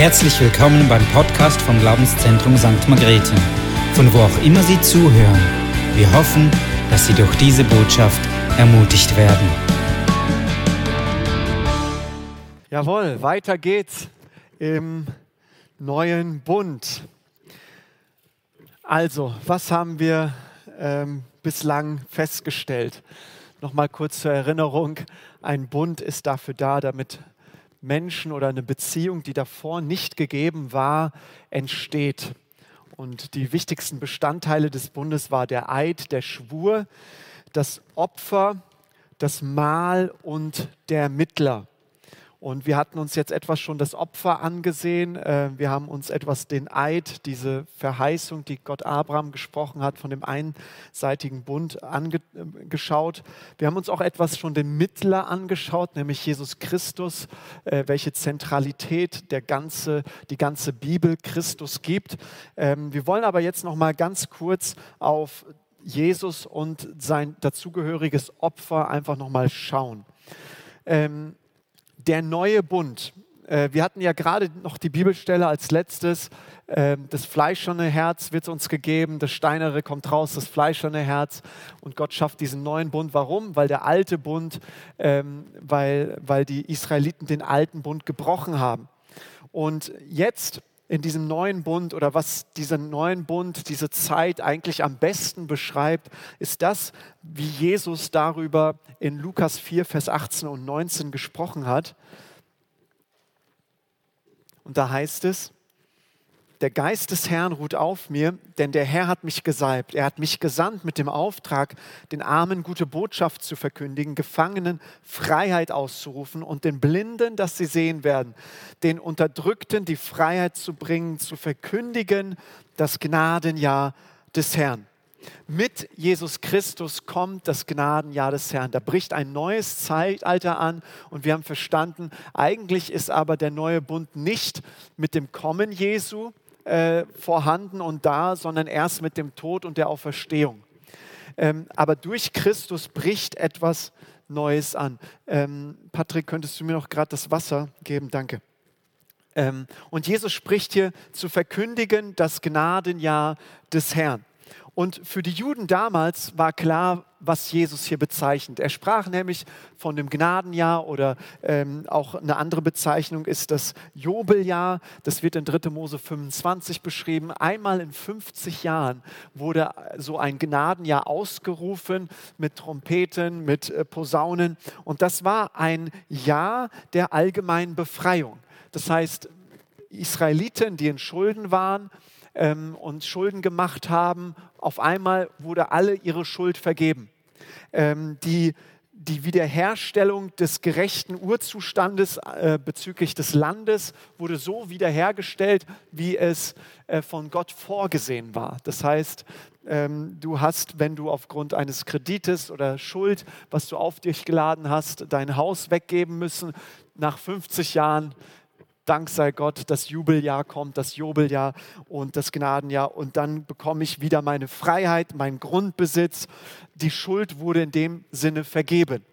Herzlich willkommen beim Podcast vom Glaubenszentrum St. Margrethe, von wo auch immer Sie zuhören. Wir hoffen, dass Sie durch diese Botschaft ermutigt werden. Jawohl, weiter geht's im neuen Bund. Also, was haben wir ähm, bislang festgestellt? Nochmal kurz zur Erinnerung, ein Bund ist dafür da, damit Menschen oder eine Beziehung, die davor nicht gegeben war, entsteht. Und die wichtigsten Bestandteile des Bundes war der Eid, der Schwur, das Opfer, das Mahl und der Mittler. Und wir hatten uns jetzt etwas schon das Opfer angesehen. Äh, wir haben uns etwas den Eid, diese Verheißung, die Gott Abraham gesprochen hat, von dem einseitigen Bund angeschaut. Wir haben uns auch etwas schon den Mittler angeschaut, nämlich Jesus Christus, äh, welche Zentralität der ganze, die ganze Bibel Christus gibt. Ähm, wir wollen aber jetzt noch mal ganz kurz auf Jesus und sein dazugehöriges Opfer einfach noch mal schauen. Ähm, der neue Bund. Äh, wir hatten ja gerade noch die Bibelstelle als letztes. Ähm, das fleischerne Herz wird uns gegeben, das steinere kommt raus, das fleischerne Herz. Und Gott schafft diesen neuen Bund. Warum? Weil der alte Bund, ähm, weil, weil die Israeliten den alten Bund gebrochen haben. Und jetzt in diesem neuen Bund oder was diesen neuen Bund, diese Zeit eigentlich am besten beschreibt, ist das, wie Jesus darüber in Lukas 4, Vers 18 und 19 gesprochen hat. Und da heißt es, der Geist des Herrn ruht auf mir, denn der Herr hat mich gesalbt. Er hat mich gesandt mit dem Auftrag, den Armen gute Botschaft zu verkündigen, Gefangenen Freiheit auszurufen und den Blinden, dass sie sehen werden, den Unterdrückten die Freiheit zu bringen, zu verkündigen das Gnadenjahr des Herrn. Mit Jesus Christus kommt das Gnadenjahr des Herrn. Da bricht ein neues Zeitalter an und wir haben verstanden, eigentlich ist aber der neue Bund nicht mit dem Kommen Jesu, äh, vorhanden und da, sondern erst mit dem Tod und der Auferstehung. Ähm, aber durch Christus bricht etwas Neues an. Ähm, Patrick, könntest du mir noch gerade das Wasser geben? Danke. Ähm, und Jesus spricht hier zu verkündigen das Gnadenjahr des Herrn. Und für die Juden damals war klar, was Jesus hier bezeichnet. Er sprach nämlich von dem Gnadenjahr oder ähm, auch eine andere Bezeichnung ist das Jobeljahr. Das wird in 3. Mose 25 beschrieben. Einmal in 50 Jahren wurde so ein Gnadenjahr ausgerufen mit Trompeten, mit äh, Posaunen. Und das war ein Jahr der allgemeinen Befreiung. Das heißt, Israeliten, die in Schulden waren, ähm, und Schulden gemacht haben, auf einmal wurde alle ihre Schuld vergeben. Ähm, die, die Wiederherstellung des gerechten Urzustandes äh, bezüglich des Landes wurde so wiederhergestellt, wie es äh, von Gott vorgesehen war. Das heißt, ähm, du hast, wenn du aufgrund eines Kredites oder Schuld, was du auf dich geladen hast, dein Haus weggeben müssen, nach 50 Jahren Dank sei Gott, das Jubeljahr kommt, das Jubeljahr und das Gnadenjahr und dann bekomme ich wieder meine Freiheit, meinen Grundbesitz. Die Schuld wurde in dem Sinne vergeben.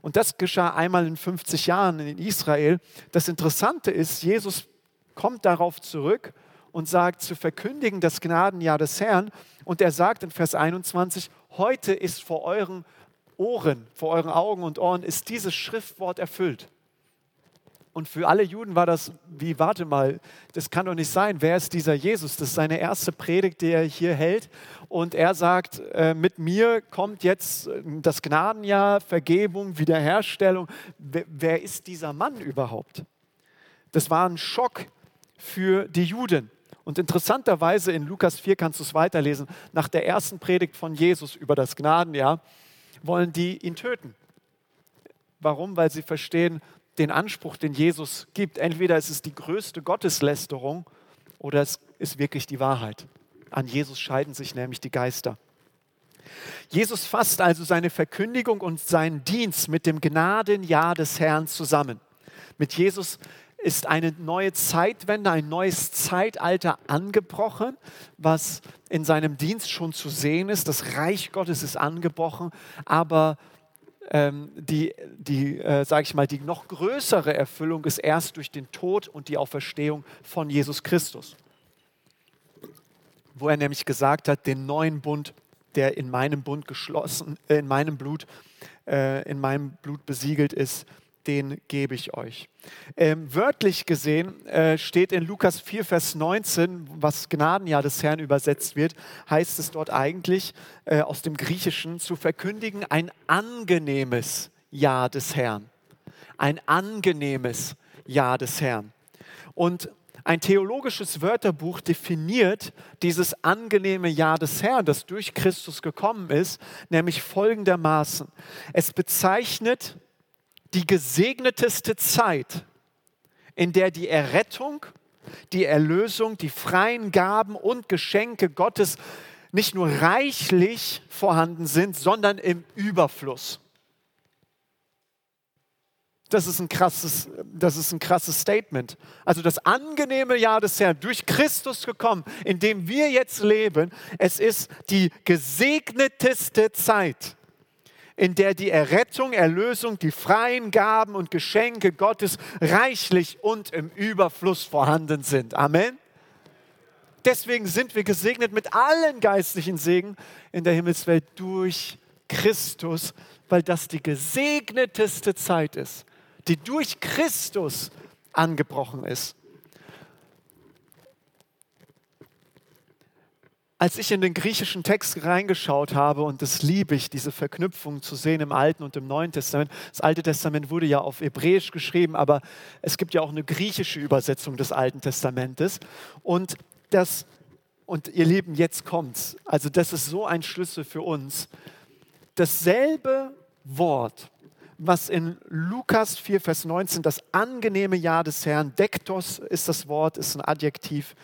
Und das geschah einmal in 50 Jahren in Israel. Das Interessante ist, Jesus kommt darauf zurück und sagt, zu verkündigen das Gnadenjahr des Herrn. Und er sagt in Vers 21, heute ist vor euren Ohren, vor euren Augen und Ohren ist dieses Schriftwort erfüllt. Und für alle Juden war das wie, warte mal, das kann doch nicht sein. Wer ist dieser Jesus? Das ist seine erste Predigt, die er hier hält. Und er sagt, äh, mit mir kommt jetzt äh, das Gnadenjahr, Vergebung, Wiederherstellung. Wer, wer ist dieser Mann überhaupt? Das war ein Schock für die Juden. Und interessanterweise in Lukas 4 kannst du es weiterlesen. Nach der ersten Predigt von Jesus über das Gnadenjahr wollen die ihn töten. Warum? Weil sie verstehen, den Anspruch, den Jesus gibt. Entweder ist es die größte Gotteslästerung oder es ist wirklich die Wahrheit. An Jesus scheiden sich nämlich die Geister. Jesus fasst also seine Verkündigung und seinen Dienst mit dem Gnadenjahr des Herrn zusammen. Mit Jesus ist eine neue Zeitwende, ein neues Zeitalter angebrochen, was in seinem Dienst schon zu sehen ist. Das Reich Gottes ist angebrochen, aber ähm, die, die äh, sage ich mal, die noch größere Erfüllung ist erst durch den Tod und die Auferstehung von Jesus Christus. Wo er nämlich gesagt hat, den neuen Bund, der in meinem Bund geschlossen, äh, in meinem Blut, äh, in meinem Blut besiegelt ist, den gebe ich euch. Ähm, wörtlich gesehen äh, steht in Lukas 4, Vers 19, was Gnadenjahr des Herrn übersetzt wird, heißt es dort eigentlich äh, aus dem Griechischen zu verkündigen ein angenehmes Jahr des Herrn. Ein angenehmes Jahr des Herrn. Und ein theologisches Wörterbuch definiert dieses angenehme Jahr des Herrn, das durch Christus gekommen ist, nämlich folgendermaßen. Es bezeichnet die gesegneteste Zeit, in der die Errettung, die Erlösung, die freien Gaben und Geschenke Gottes nicht nur reichlich vorhanden sind, sondern im Überfluss. Das ist ein krasses, das ist ein krasses Statement. Also das angenehme Jahr des Herrn, durch Christus gekommen, in dem wir jetzt leben, es ist die gesegneteste Zeit in der die Errettung, Erlösung, die freien Gaben und Geschenke Gottes reichlich und im Überfluss vorhanden sind. Amen. Deswegen sind wir gesegnet mit allen geistlichen Segen in der Himmelswelt durch Christus, weil das die gesegneteste Zeit ist, die durch Christus angebrochen ist. Als ich in den griechischen Text reingeschaut habe, und das liebe ich, diese Verknüpfung zu sehen im Alten und im Neuen Testament. Das Alte Testament wurde ja auf Hebräisch geschrieben, aber es gibt ja auch eine griechische Übersetzung des Alten Testamentes. Und das, und ihr Lieben, jetzt kommt's. Also, das ist so ein Schlüssel für uns. Dasselbe Wort, was in Lukas 4, Vers 19 das angenehme Jahr des Herrn, Dektos ist das Wort, ist ein Adjektiv,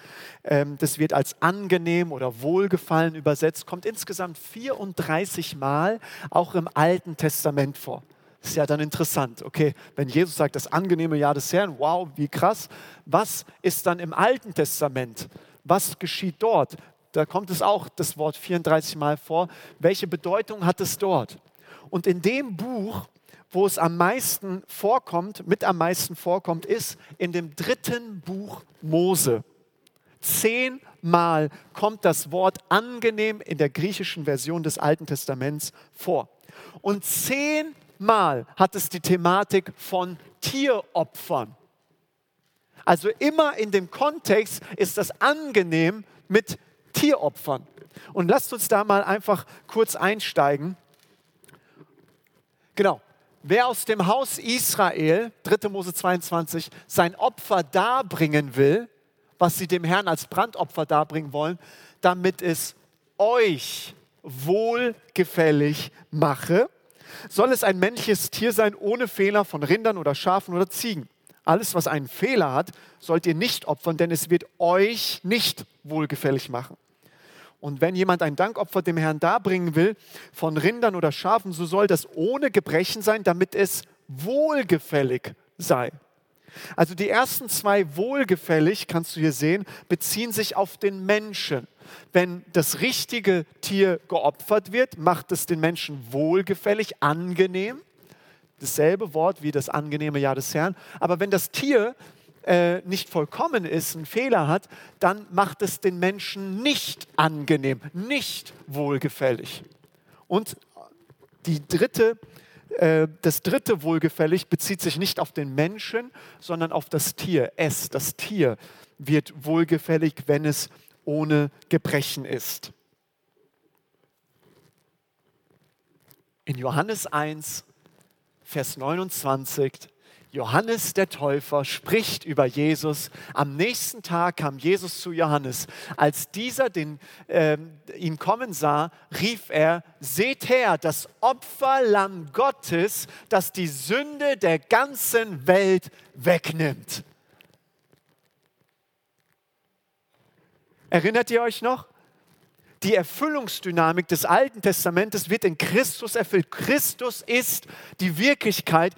ähm, das wird als angenehm oder wohlgefallen übersetzt, kommt insgesamt 34 Mal auch im Alten Testament vor. Ist ja dann interessant, okay, wenn Jesus sagt, das angenehme Jahr des Herrn, wow, wie krass, was ist dann im Alten Testament? Was geschieht dort? Da kommt es auch das Wort 34 Mal vor. Welche Bedeutung hat es dort? Und in dem Buch wo es am meisten vorkommt, mit am meisten vorkommt, ist in dem dritten Buch Mose. Zehnmal kommt das Wort angenehm in der griechischen Version des Alten Testaments vor. Und zehnmal hat es die Thematik von Tieropfern. Also immer in dem Kontext ist das angenehm mit Tieropfern. Und lasst uns da mal einfach kurz einsteigen. Genau, Wer aus dem Haus Israel, 3. Mose 22, sein Opfer darbringen will, was sie dem Herrn als Brandopfer darbringen wollen, damit es euch wohlgefällig mache, soll es ein männliches Tier sein, ohne Fehler von Rindern oder Schafen oder Ziegen. Alles, was einen Fehler hat, sollt ihr nicht opfern, denn es wird euch nicht wohlgefällig machen. Und wenn jemand ein Dankopfer dem Herrn darbringen will, von Rindern oder Schafen, so soll das ohne Gebrechen sein, damit es wohlgefällig sei. Also die ersten zwei wohlgefällig, kannst du hier sehen, beziehen sich auf den Menschen. Wenn das richtige Tier geopfert wird, macht es den Menschen wohlgefällig, angenehm. Dasselbe Wort wie das angenehme Jahr des Herrn. Aber wenn das Tier äh, nicht vollkommen ist, einen Fehler hat, dann macht es den Menschen nicht angenehm, nicht wohlgefällig. Und die dritte, äh, das dritte wohlgefällig bezieht sich nicht auf den Menschen, sondern auf das Tier. Es, das Tier, wird wohlgefällig, wenn es ohne Gebrechen ist. In Johannes 1, Vers 29 Johannes der Täufer spricht über Jesus. Am nächsten Tag kam Jesus zu Johannes. Als dieser den, äh, ihn kommen sah, rief er, seht her, das Opferlamm Gottes, das die Sünde der ganzen Welt wegnimmt. Erinnert ihr euch noch? Die Erfüllungsdynamik des Alten Testamentes wird in Christus erfüllt. Christus ist die Wirklichkeit,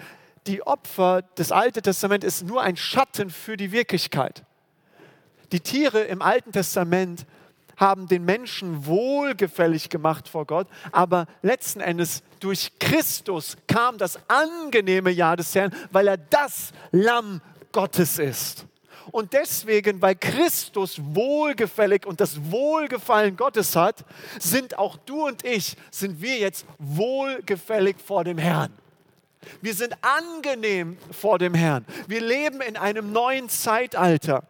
die Opfer des Alten Testaments ist nur ein Schatten für die Wirklichkeit. Die Tiere im Alten Testament haben den Menschen wohlgefällig gemacht vor Gott, aber letzten Endes durch Christus kam das angenehme Jahr des Herrn, weil er das Lamm Gottes ist. Und deswegen, weil Christus wohlgefällig und das Wohlgefallen Gottes hat, sind auch du und ich, sind wir jetzt wohlgefällig vor dem Herrn. Wir sind angenehm vor dem Herrn. Wir leben in einem neuen Zeitalter.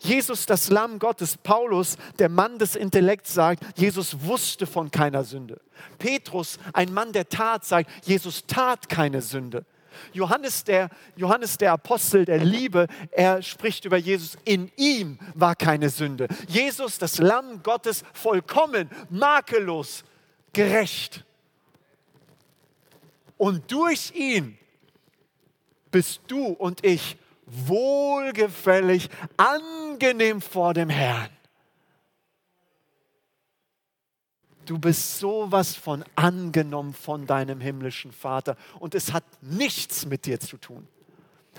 Jesus, das Lamm Gottes, Paulus, der Mann des Intellekts, sagt, Jesus wusste von keiner Sünde. Petrus, ein Mann der Tat, sagt, Jesus tat keine Sünde. Johannes der, Johannes der Apostel der Liebe, er spricht über Jesus, in ihm war keine Sünde. Jesus, das Lamm Gottes, vollkommen, makellos, gerecht. Und durch ihn bist du und ich wohlgefällig, angenehm vor dem Herrn. Du bist sowas von angenommen von deinem himmlischen Vater und es hat nichts mit dir zu tun.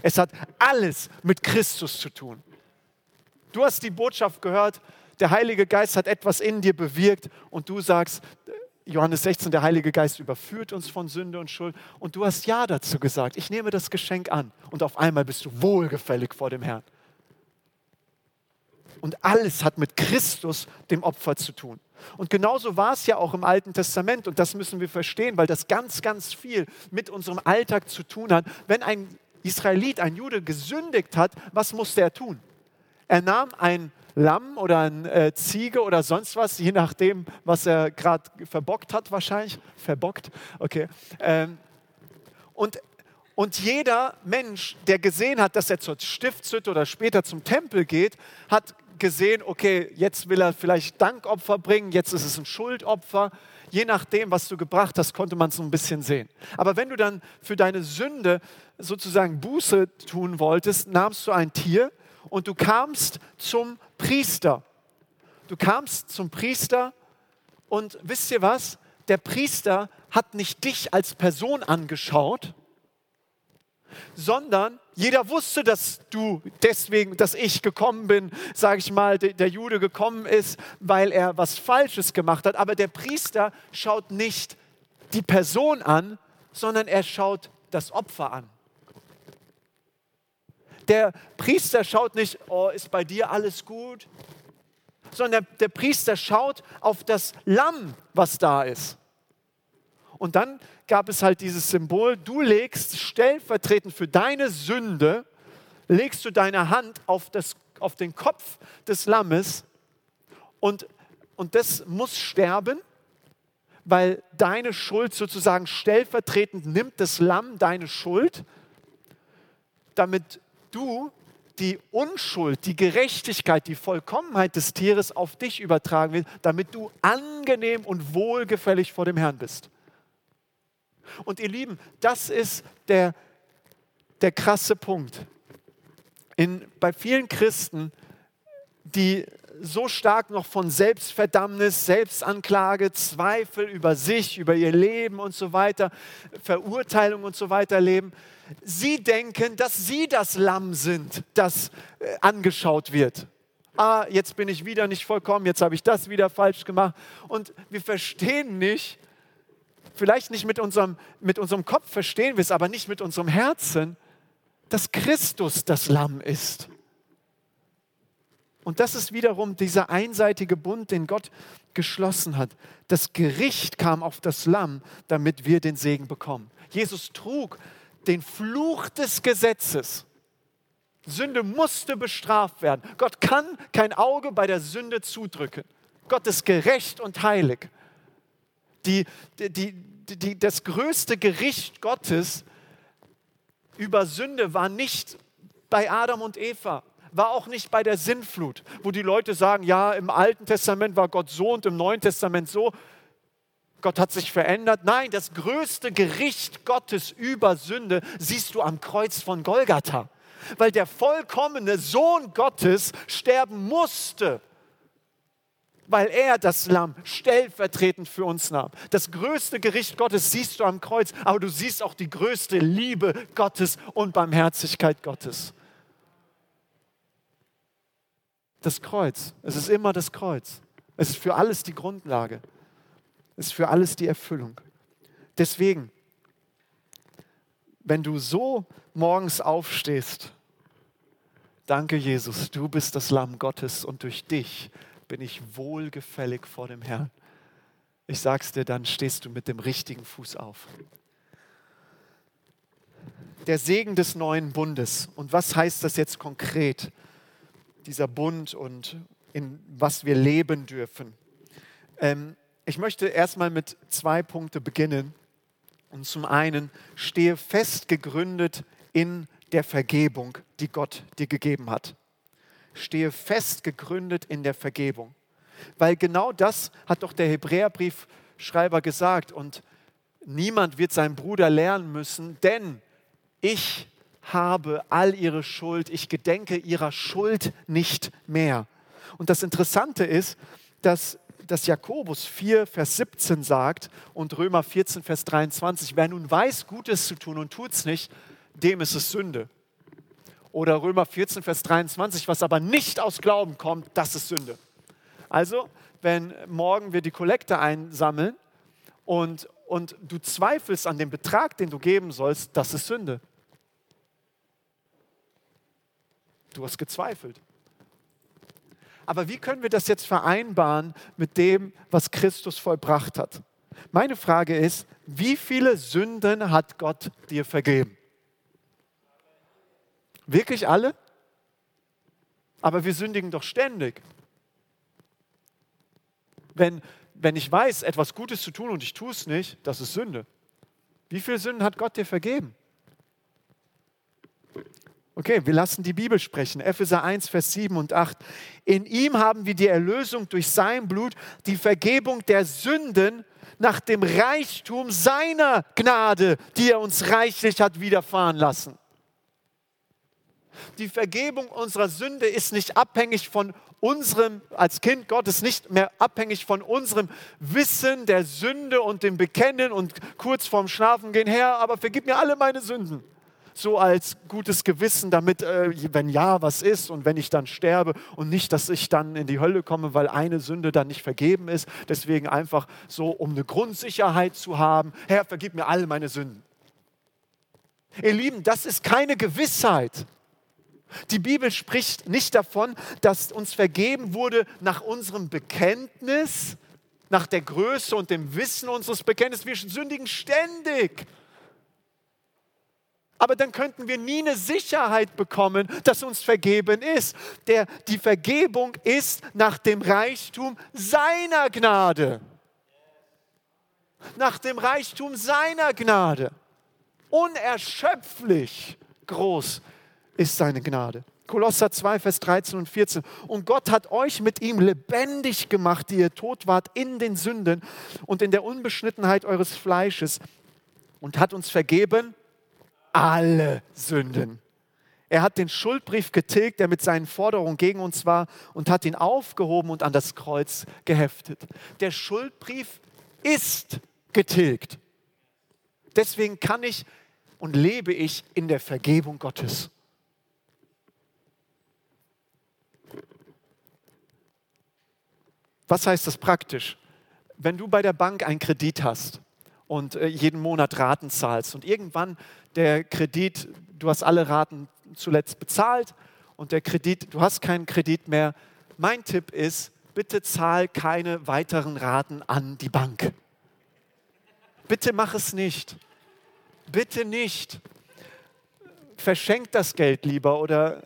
Es hat alles mit Christus zu tun. Du hast die Botschaft gehört, der Heilige Geist hat etwas in dir bewirkt und du sagst, Johannes 16, der Heilige Geist überführt uns von Sünde und Schuld. Und du hast Ja dazu gesagt. Ich nehme das Geschenk an. Und auf einmal bist du wohlgefällig vor dem Herrn. Und alles hat mit Christus, dem Opfer, zu tun. Und genauso war es ja auch im Alten Testament. Und das müssen wir verstehen, weil das ganz, ganz viel mit unserem Alltag zu tun hat. Wenn ein Israelit, ein Jude gesündigt hat, was musste er tun? Er nahm ein Lamm oder eine äh, Ziege oder sonst was, je nachdem, was er gerade verbockt hat wahrscheinlich. Verbockt, okay. Ähm, und, und jeder Mensch, der gesehen hat, dass er zur Stiftshütte oder später zum Tempel geht, hat gesehen, okay, jetzt will er vielleicht Dankopfer bringen, jetzt ist es ein Schuldopfer. Je nachdem, was du gebracht hast, konnte man es so ein bisschen sehen. Aber wenn du dann für deine Sünde sozusagen Buße tun wolltest, nahmst du ein Tier und du kamst zum Priester. Du kamst zum Priester und wisst ihr was? Der Priester hat nicht dich als Person angeschaut, sondern jeder wusste, dass du deswegen, dass ich gekommen bin, sage ich mal, der, Jude gekommen ist, weil er was Falsches gemacht hat. Aber der Priester schaut nicht die Person an, sondern er schaut das Opfer an. Der Priester schaut nicht, oh, ist bei dir alles gut, sondern der, der Priester schaut auf das Lamm, was da ist. Und dann gab es halt dieses Symbol, du legst stellvertretend für deine Sünde, legst du deine Hand auf, das, auf den Kopf des Lammes und, und das muss sterben, weil deine Schuld sozusagen stellvertretend nimmt das Lamm deine Schuld, damit du die Unschuld, die Gerechtigkeit, die Vollkommenheit des Tieres auf dich übertragen willst, damit du angenehm und wohlgefällig vor dem Herrn bist. Und ihr Lieben, das ist der, der krasse Punkt. In, bei vielen Christen, die so stark noch von Selbstverdammnis, Selbstanklage, Zweifel über sich, über ihr Leben und so weiter, Verurteilung und so weiter leben, sie denken, dass sie das Lamm sind, das äh, angeschaut wird. Ah, jetzt bin ich wieder nicht vollkommen, jetzt habe ich das wieder falsch gemacht. Und wir verstehen nicht, vielleicht nicht mit unserem, mit unserem Kopf verstehen wir es, aber nicht mit unserem Herzen, dass Christus das Lamm ist. Und das ist wiederum dieser einseitige Bund, den Gott geschlossen hat. Das Gericht kam auf das Lamm, damit wir den Segen bekommen. Jesus trug den Fluch des Gesetzes. Sünde musste bestraft werden. Gott kann kein Auge bei der Sünde zudrücken. Gott ist gerecht und heilig. Die, die, die, das größte Gericht Gottes über Sünde war nicht bei Adam und Eva, war auch nicht bei der Sinnflut, wo die Leute sagen, ja, im Alten Testament war Gott so und im Neuen Testament so. Gott hat sich verändert. Nein, das größte Gericht Gottes über Sünde siehst du am Kreuz von Golgatha, weil der vollkommene Sohn Gottes sterben musste, weil er das Lamm stellvertretend für uns nahm. Das größte Gericht Gottes siehst du am Kreuz, aber du siehst auch die größte Liebe Gottes und Barmherzigkeit Gottes. Das Kreuz. Es ist immer das Kreuz. Es ist für alles die Grundlage. Ist für alles die Erfüllung. Deswegen, wenn du so morgens aufstehst, danke Jesus, du bist das Lamm Gottes und durch dich bin ich wohlgefällig vor dem Herrn. Ich sag's dir, dann stehst du mit dem richtigen Fuß auf. Der Segen des neuen Bundes. Und was heißt das jetzt konkret? Dieser Bund und in was wir leben dürfen. Ähm, ich möchte erstmal mit zwei Punkten beginnen. Und zum einen, stehe fest gegründet in der Vergebung, die Gott dir gegeben hat. Stehe fest gegründet in der Vergebung. Weil genau das hat doch der Hebräerbriefschreiber gesagt. Und niemand wird seinen Bruder lernen müssen, denn ich habe all ihre Schuld, ich gedenke ihrer Schuld nicht mehr. Und das Interessante ist, dass dass Jakobus 4, Vers 17 sagt und Römer 14, Vers 23, wer nun weiß, Gutes zu tun und tut es nicht, dem ist es Sünde. Oder Römer 14, Vers 23, was aber nicht aus Glauben kommt, das ist Sünde. Also, wenn morgen wir die Kollekte einsammeln und, und du zweifelst an dem Betrag, den du geben sollst, das ist Sünde. Du hast gezweifelt. Aber wie können wir das jetzt vereinbaren mit dem, was Christus vollbracht hat? Meine Frage ist, wie viele Sünden hat Gott dir vergeben? Wirklich alle? Aber wir sündigen doch ständig. Wenn, wenn ich weiß, etwas Gutes zu tun und ich tue es nicht, das ist Sünde. Wie viele Sünden hat Gott dir vergeben? Okay, wir lassen die Bibel sprechen. Epheser 1, Vers 7 und 8. In ihm haben wir die Erlösung durch sein Blut, die Vergebung der Sünden nach dem Reichtum seiner Gnade, die er uns reichlich hat widerfahren lassen. Die Vergebung unserer Sünde ist nicht abhängig von unserem, als Kind Gottes, nicht mehr abhängig von unserem Wissen der Sünde und dem Bekennen und kurz vorm Schlafen gehen, Herr, aber vergib mir alle meine Sünden so als gutes Gewissen, damit, äh, wenn ja, was ist und wenn ich dann sterbe und nicht, dass ich dann in die Hölle komme, weil eine Sünde dann nicht vergeben ist. Deswegen einfach so, um eine Grundsicherheit zu haben, Herr, vergib mir alle meine Sünden. Ihr Lieben, das ist keine Gewissheit. Die Bibel spricht nicht davon, dass uns vergeben wurde nach unserem Bekenntnis, nach der Größe und dem Wissen unseres Bekenntnisses. Wir sündigen ständig. Aber dann könnten wir nie eine Sicherheit bekommen, dass uns vergeben ist. Der, die Vergebung ist nach dem Reichtum seiner Gnade. Nach dem Reichtum seiner Gnade. Unerschöpflich groß ist seine Gnade. Kolosser 2, Vers 13 und 14. Und Gott hat euch mit ihm lebendig gemacht, die ihr tot wart in den Sünden und in der Unbeschnittenheit eures Fleisches und hat uns vergeben alle Sünden. Er hat den Schuldbrief getilgt, der mit seinen Forderungen gegen uns war, und hat ihn aufgehoben und an das Kreuz geheftet. Der Schuldbrief ist getilgt. Deswegen kann ich und lebe ich in der Vergebung Gottes. Was heißt das praktisch? Wenn du bei der Bank einen Kredit hast und äh, jeden Monat Raten zahlst und irgendwann der Kredit, du hast alle Raten zuletzt bezahlt und der Kredit, du hast keinen Kredit mehr. Mein Tipp ist, bitte zahl keine weiteren Raten an die Bank. Bitte mach es nicht. Bitte nicht. Verschenk das Geld lieber oder,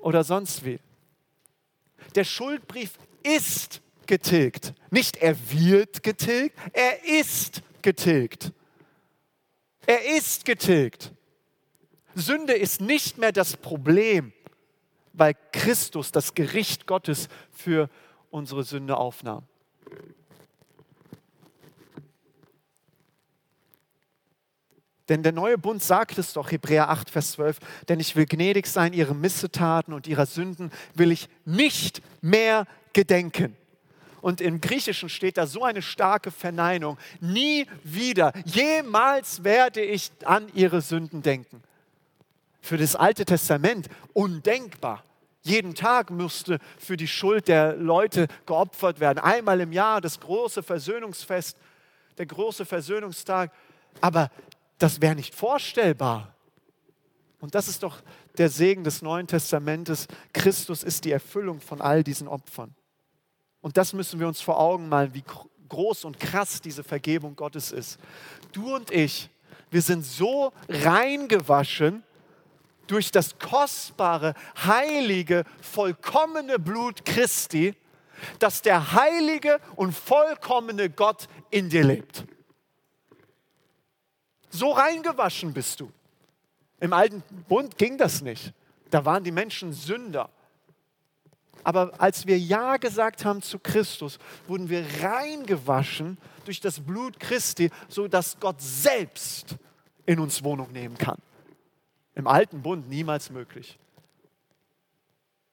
oder sonst wie. Der Schuldbrief ist getilgt. Nicht er wird getilgt, er ist getilgt. Er ist getilgt. Sünde ist nicht mehr das Problem, weil Christus das Gericht Gottes für unsere Sünde aufnahm. Denn der neue Bund sagt es doch, Hebräer 8, Vers 12, denn ich will gnädig sein, ihre Missetaten und ihrer Sünden will ich nicht mehr gedenken. Und im Griechischen steht da so eine starke Verneinung. Nie wieder, jemals werde ich an ihre Sünden denken. Für das Alte Testament undenkbar. Jeden Tag musste für die Schuld der Leute geopfert werden. Einmal im Jahr das große Versöhnungsfest, der große Versöhnungstag. Aber das wäre nicht vorstellbar. Und das ist doch der Segen des Neuen Testamentes. Christus ist die Erfüllung von all diesen Opfern. Und das müssen wir uns vor Augen malen, wie groß und krass diese Vergebung Gottes ist. Du und ich, wir sind so reingewaschen durch das kostbare, heilige, vollkommene Blut Christi, dass der heilige und vollkommene Gott in dir lebt. So reingewaschen bist du. Im alten Bund ging das nicht. Da waren die Menschen Sünder. Aber als wir Ja gesagt haben zu Christus, wurden wir reingewaschen durch das Blut Christi, sodass Gott selbst in uns Wohnung nehmen kann. Im alten Bund niemals möglich.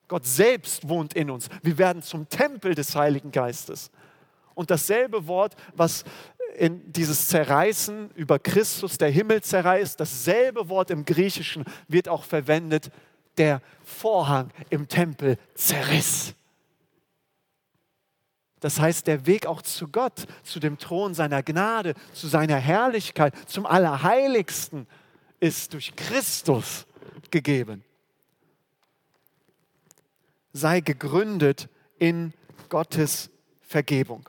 Gott selbst wohnt in uns. Wir werden zum Tempel des Heiligen Geistes. Und dasselbe Wort, was in dieses Zerreißen über Christus, der Himmel zerreißt, dasselbe Wort im Griechischen wird auch verwendet, der Vorhang im Tempel zerriss. Das heißt, der Weg auch zu Gott, zu dem Thron seiner Gnade, zu seiner Herrlichkeit, zum Allerheiligsten ist durch Christus gegeben. Sei gegründet in Gottes Vergebung.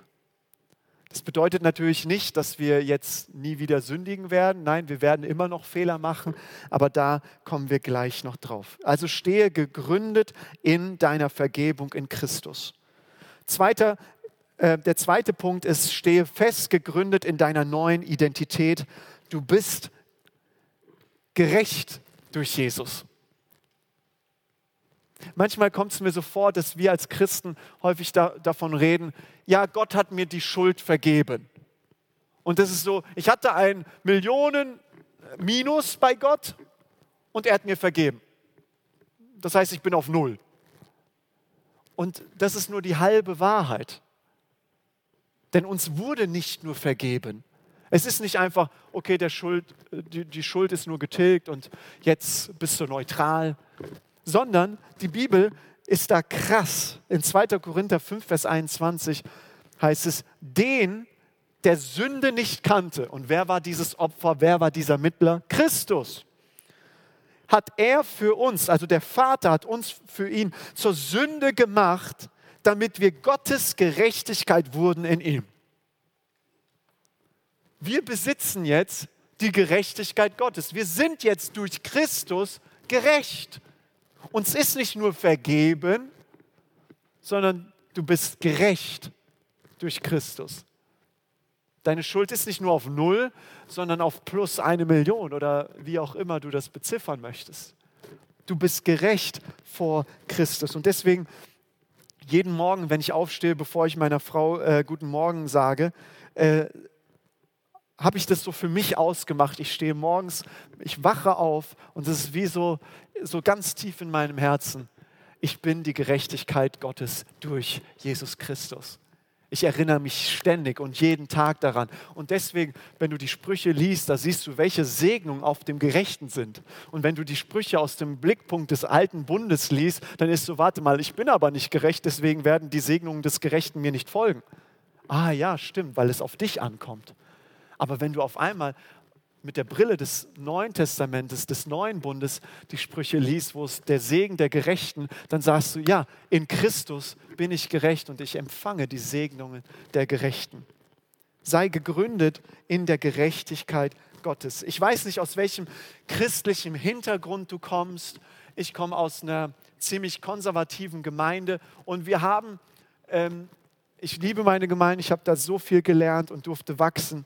Das bedeutet natürlich nicht, dass wir jetzt nie wieder sündigen werden. Nein, wir werden immer noch Fehler machen, aber da kommen wir gleich noch drauf. Also stehe gegründet in deiner Vergebung in Christus. Zweiter, äh, der zweite Punkt ist, stehe fest gegründet in deiner neuen Identität. Du bist gerecht durch Jesus. Manchmal kommt es mir so vor, dass wir als Christen häufig da, davon reden, ja, Gott hat mir die Schuld vergeben. Und das ist so, ich hatte ein Millionen Minus bei Gott und er hat mir vergeben. Das heißt, ich bin auf Null. Und das ist nur die halbe Wahrheit. Denn uns wurde nicht nur vergeben. Es ist nicht einfach, okay, Schuld, die, die Schuld ist nur getilgt und jetzt bist du neutral sondern die Bibel ist da krass. In 2. Korinther 5, Vers 21 heißt es, den, der Sünde nicht kannte. Und wer war dieses Opfer? Wer war dieser Mittler? Christus. Hat er für uns, also der Vater hat uns für ihn zur Sünde gemacht, damit wir Gottes Gerechtigkeit wurden in ihm. Wir besitzen jetzt die Gerechtigkeit Gottes. Wir sind jetzt durch Christus gerecht. Uns ist nicht nur vergeben, sondern du bist gerecht durch Christus. Deine Schuld ist nicht nur auf Null, sondern auf plus eine Million oder wie auch immer du das beziffern möchtest. Du bist gerecht vor Christus. Und deswegen jeden Morgen, wenn ich aufstehe, bevor ich meiner Frau äh, guten Morgen sage, äh, habe ich das so für mich ausgemacht. Ich stehe morgens, ich wache auf und es ist wie so, so ganz tief in meinem Herzen. Ich bin die Gerechtigkeit Gottes durch Jesus Christus. Ich erinnere mich ständig und jeden Tag daran. Und deswegen, wenn du die Sprüche liest, da siehst du, welche Segnungen auf dem Gerechten sind. Und wenn du die Sprüche aus dem Blickpunkt des alten Bundes liest, dann ist so, warte mal, ich bin aber nicht gerecht, deswegen werden die Segnungen des Gerechten mir nicht folgen. Ah ja, stimmt, weil es auf dich ankommt. Aber wenn du auf einmal mit der Brille des Neuen Testamentes, des Neuen Bundes die Sprüche liest, wo es der Segen der Gerechten, dann sagst du, ja, in Christus bin ich gerecht und ich empfange die Segnungen der Gerechten. Sei gegründet in der Gerechtigkeit Gottes. Ich weiß nicht, aus welchem christlichen Hintergrund du kommst. Ich komme aus einer ziemlich konservativen Gemeinde und wir haben, ähm, ich liebe meine Gemeinde, ich habe da so viel gelernt und durfte wachsen.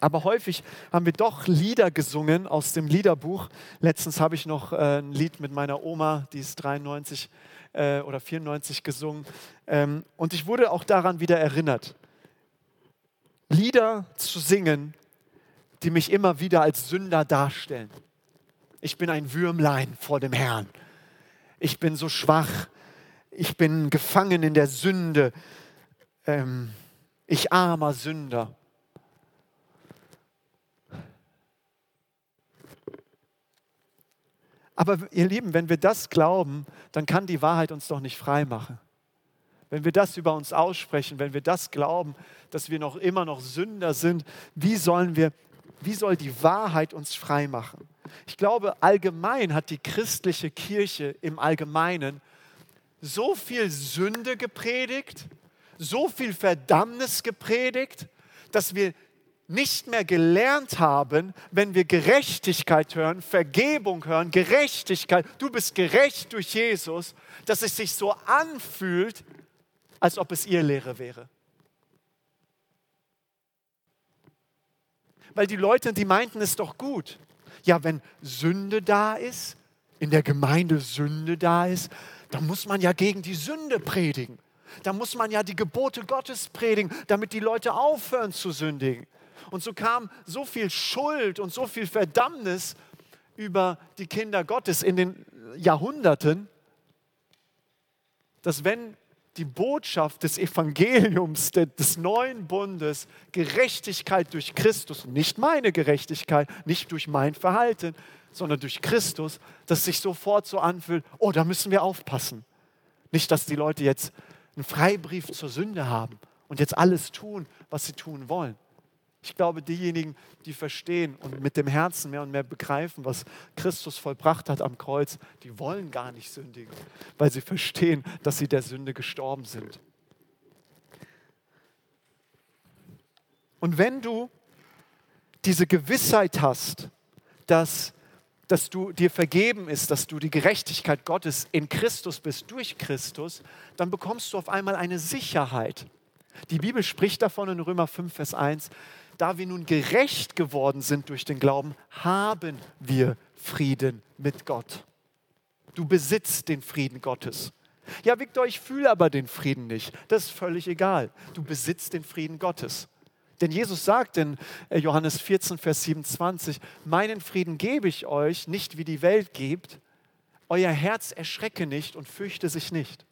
Aber häufig haben wir doch Lieder gesungen aus dem Liederbuch. Letztens habe ich noch äh, ein Lied mit meiner Oma, die ist 93 äh, oder 94 gesungen. Ähm, und ich wurde auch daran wieder erinnert, Lieder zu singen, die mich immer wieder als Sünder darstellen. Ich bin ein Würmlein vor dem Herrn. Ich bin so schwach. Ich bin gefangen in der Sünde. Ähm, ich armer Sünder. Aber ihr Lieben, wenn wir das glauben, dann kann die Wahrheit uns doch nicht frei machen. Wenn wir das über uns aussprechen, wenn wir das glauben, dass wir noch immer noch Sünder sind, wie sollen wir, wie soll die Wahrheit uns frei machen? Ich glaube, allgemein hat die christliche Kirche im Allgemeinen so viel Sünde gepredigt, so viel Verdammnis gepredigt, dass wir nicht mehr gelernt haben, wenn wir Gerechtigkeit hören, Vergebung hören, Gerechtigkeit, du bist gerecht durch Jesus, dass es sich so anfühlt, als ob es ihr Lehre wäre. Weil die Leute, die meinten es doch gut. Ja, wenn Sünde da ist, in der Gemeinde Sünde da ist, dann muss man ja gegen die Sünde predigen. Da muss man ja die Gebote Gottes predigen, damit die Leute aufhören zu sündigen. Und so kam so viel Schuld und so viel Verdammnis über die Kinder Gottes in den Jahrhunderten, dass wenn die Botschaft des Evangeliums, des neuen Bundes, Gerechtigkeit durch Christus, nicht meine Gerechtigkeit, nicht durch mein Verhalten, sondern durch Christus, dass sich sofort so anfühlt, oh, da müssen wir aufpassen. Nicht, dass die Leute jetzt einen Freibrief zur Sünde haben und jetzt alles tun, was sie tun wollen. Ich glaube, diejenigen, die verstehen und mit dem Herzen mehr und mehr begreifen, was Christus vollbracht hat am Kreuz, die wollen gar nicht sündigen, weil sie verstehen, dass sie der Sünde gestorben sind. Und wenn du diese Gewissheit hast, dass, dass du dir vergeben ist, dass du die Gerechtigkeit Gottes in Christus bist, durch Christus, dann bekommst du auf einmal eine Sicherheit. Die Bibel spricht davon in Römer 5, Vers 1, da wir nun gerecht geworden sind durch den Glauben, haben wir Frieden mit Gott. Du besitzt den Frieden Gottes. Ja, Viktor, ich fühle aber den Frieden nicht. Das ist völlig egal. Du besitzt den Frieden Gottes. Denn Jesus sagt in äh, Johannes 14, Vers 27, meinen Frieden gebe ich euch, nicht wie die Welt gibt. Euer Herz erschrecke nicht und fürchte sich nicht.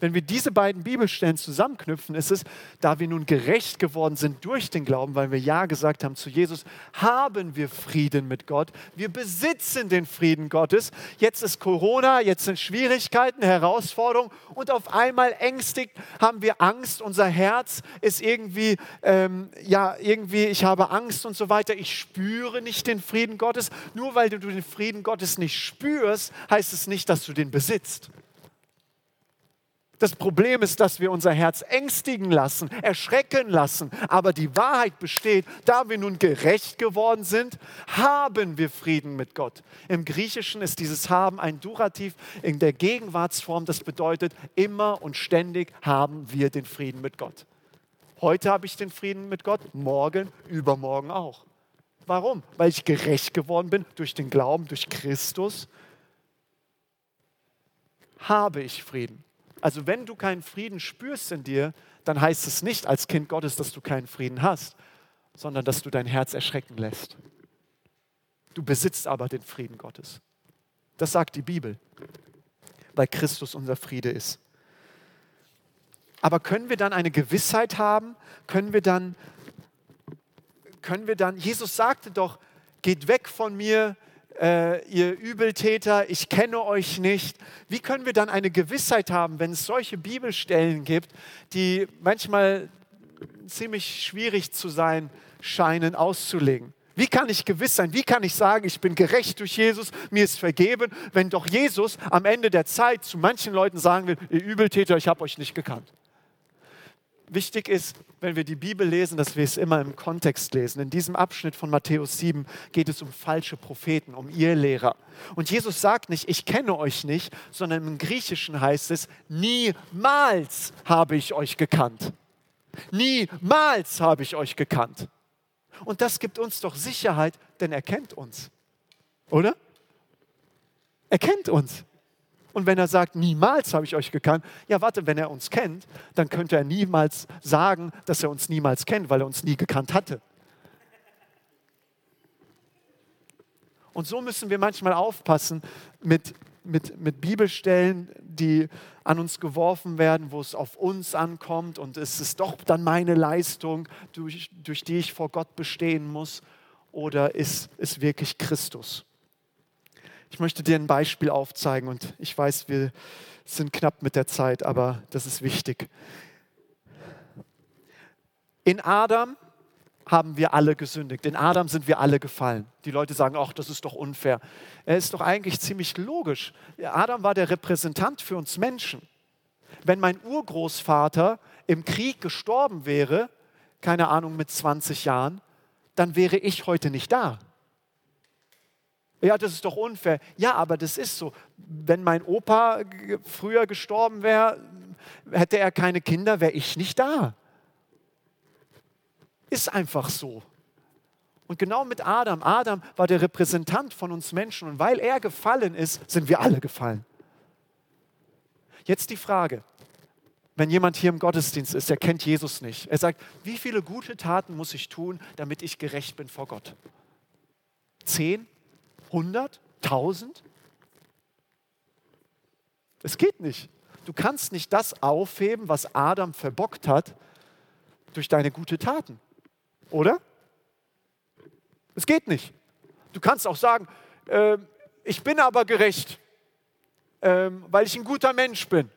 Wenn wir diese beiden Bibelstellen zusammenknüpfen, ist es, da wir nun gerecht geworden sind durch den Glauben, weil wir Ja gesagt haben zu Jesus, haben wir Frieden mit Gott. Wir besitzen den Frieden Gottes. Jetzt ist Corona, jetzt sind Schwierigkeiten, Herausforderungen und auf einmal ängstigt haben wir Angst. Unser Herz ist irgendwie, ähm, ja, irgendwie, ich habe Angst und so weiter. Ich spüre nicht den Frieden Gottes. Nur weil du den Frieden Gottes nicht spürst, heißt es nicht, dass du den besitzt. Das Problem ist, dass wir unser Herz ängstigen lassen, erschrecken lassen. Aber die Wahrheit besteht, da wir nun gerecht geworden sind, haben wir Frieden mit Gott. Im Griechischen ist dieses Haben ein Durativ in der Gegenwartsform. Das bedeutet, immer und ständig haben wir den Frieden mit Gott. Heute habe ich den Frieden mit Gott, morgen, übermorgen auch. Warum? Weil ich gerecht geworden bin durch den Glauben, durch Christus. Habe ich Frieden. Also wenn du keinen Frieden spürst in dir, dann heißt es nicht als Kind Gottes, dass du keinen Frieden hast, sondern dass du dein Herz erschrecken lässt. Du besitzt aber den Frieden Gottes. Das sagt die Bibel, weil Christus unser Friede ist. Aber können wir dann eine Gewissheit haben? Können wir dann, können wir dann, Jesus sagte doch, geht weg von mir, äh, ihr Übeltäter, ich kenne euch nicht. Wie können wir dann eine Gewissheit haben, wenn es solche Bibelstellen gibt, die manchmal ziemlich schwierig zu sein scheinen auszulegen? Wie kann ich gewiss sein? Wie kann ich sagen, ich bin gerecht durch Jesus, mir ist vergeben, wenn doch Jesus am Ende der Zeit zu manchen Leuten sagen will, ihr Übeltäter, ich habe euch nicht gekannt. Wichtig ist, wenn wir die Bibel lesen, dass wir es immer im Kontext lesen. In diesem Abschnitt von Matthäus 7 geht es um falsche Propheten, um ihr Lehrer. Und Jesus sagt nicht, ich kenne euch nicht, sondern im Griechischen heißt es, niemals habe ich euch gekannt. Niemals habe ich euch gekannt. Und das gibt uns doch Sicherheit, denn er kennt uns. Oder? Er kennt uns. Und wenn er sagt, niemals habe ich euch gekannt, ja warte, wenn er uns kennt, dann könnte er niemals sagen, dass er uns niemals kennt, weil er uns nie gekannt hatte. Und so müssen wir manchmal aufpassen mit, mit, mit Bibelstellen, die an uns geworfen werden, wo es auf uns ankommt und es ist doch dann meine Leistung, durch, durch die ich vor Gott bestehen muss, oder ist es wirklich Christus? Ich möchte dir ein Beispiel aufzeigen und ich weiß, wir sind knapp mit der Zeit, aber das ist wichtig. In Adam haben wir alle gesündigt. In Adam sind wir alle gefallen. Die Leute sagen, ach, das ist doch unfair. Er ist doch eigentlich ziemlich logisch. Adam war der Repräsentant für uns Menschen. Wenn mein Urgroßvater im Krieg gestorben wäre, keine Ahnung, mit 20 Jahren, dann wäre ich heute nicht da. Ja, das ist doch unfair. Ja, aber das ist so. Wenn mein Opa früher gestorben wäre, hätte er keine Kinder, wäre ich nicht da. Ist einfach so. Und genau mit Adam. Adam war der Repräsentant von uns Menschen. Und weil er gefallen ist, sind wir alle gefallen. Jetzt die Frage, wenn jemand hier im Gottesdienst ist, der kennt Jesus nicht. Er sagt, wie viele gute Taten muss ich tun, damit ich gerecht bin vor Gott? Zehn? Hundert? Tausend? Es geht nicht. Du kannst nicht das aufheben, was Adam verbockt hat, durch deine gute Taten. Oder? Es geht nicht. Du kannst auch sagen, äh, ich bin aber gerecht, äh, weil ich ein guter Mensch bin.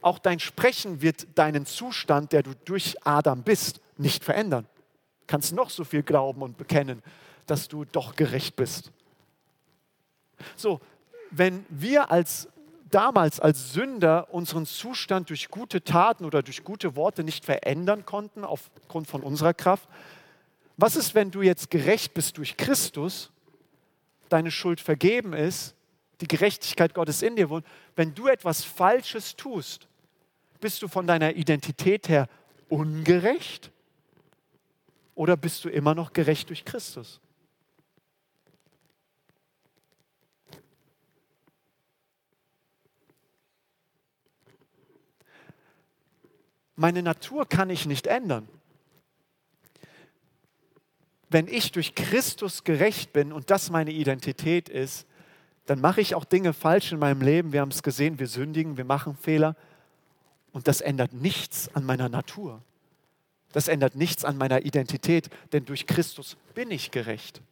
Auch dein Sprechen wird deinen Zustand, der du durch Adam bist, nicht verändern. Du kannst noch so viel glauben und bekennen, dass du doch gerecht bist. So, wenn wir als damals als Sünder unseren Zustand durch gute Taten oder durch gute Worte nicht verändern konnten aufgrund von unserer Kraft, was ist, wenn du jetzt gerecht bist durch Christus, deine Schuld vergeben ist, die Gerechtigkeit Gottes in dir wohnt, wenn du etwas Falsches tust, bist du von deiner Identität her ungerecht oder bist du immer noch gerecht durch Christus? Meine Natur kann ich nicht ändern. Wenn ich durch Christus gerecht bin und das meine Identität ist, dann mache ich auch Dinge falsch in meinem Leben. Wir haben es gesehen, wir sündigen, wir machen Fehler. Und das ändert nichts an meiner Natur. Das ändert nichts an meiner Identität, denn durch Christus bin ich gerecht.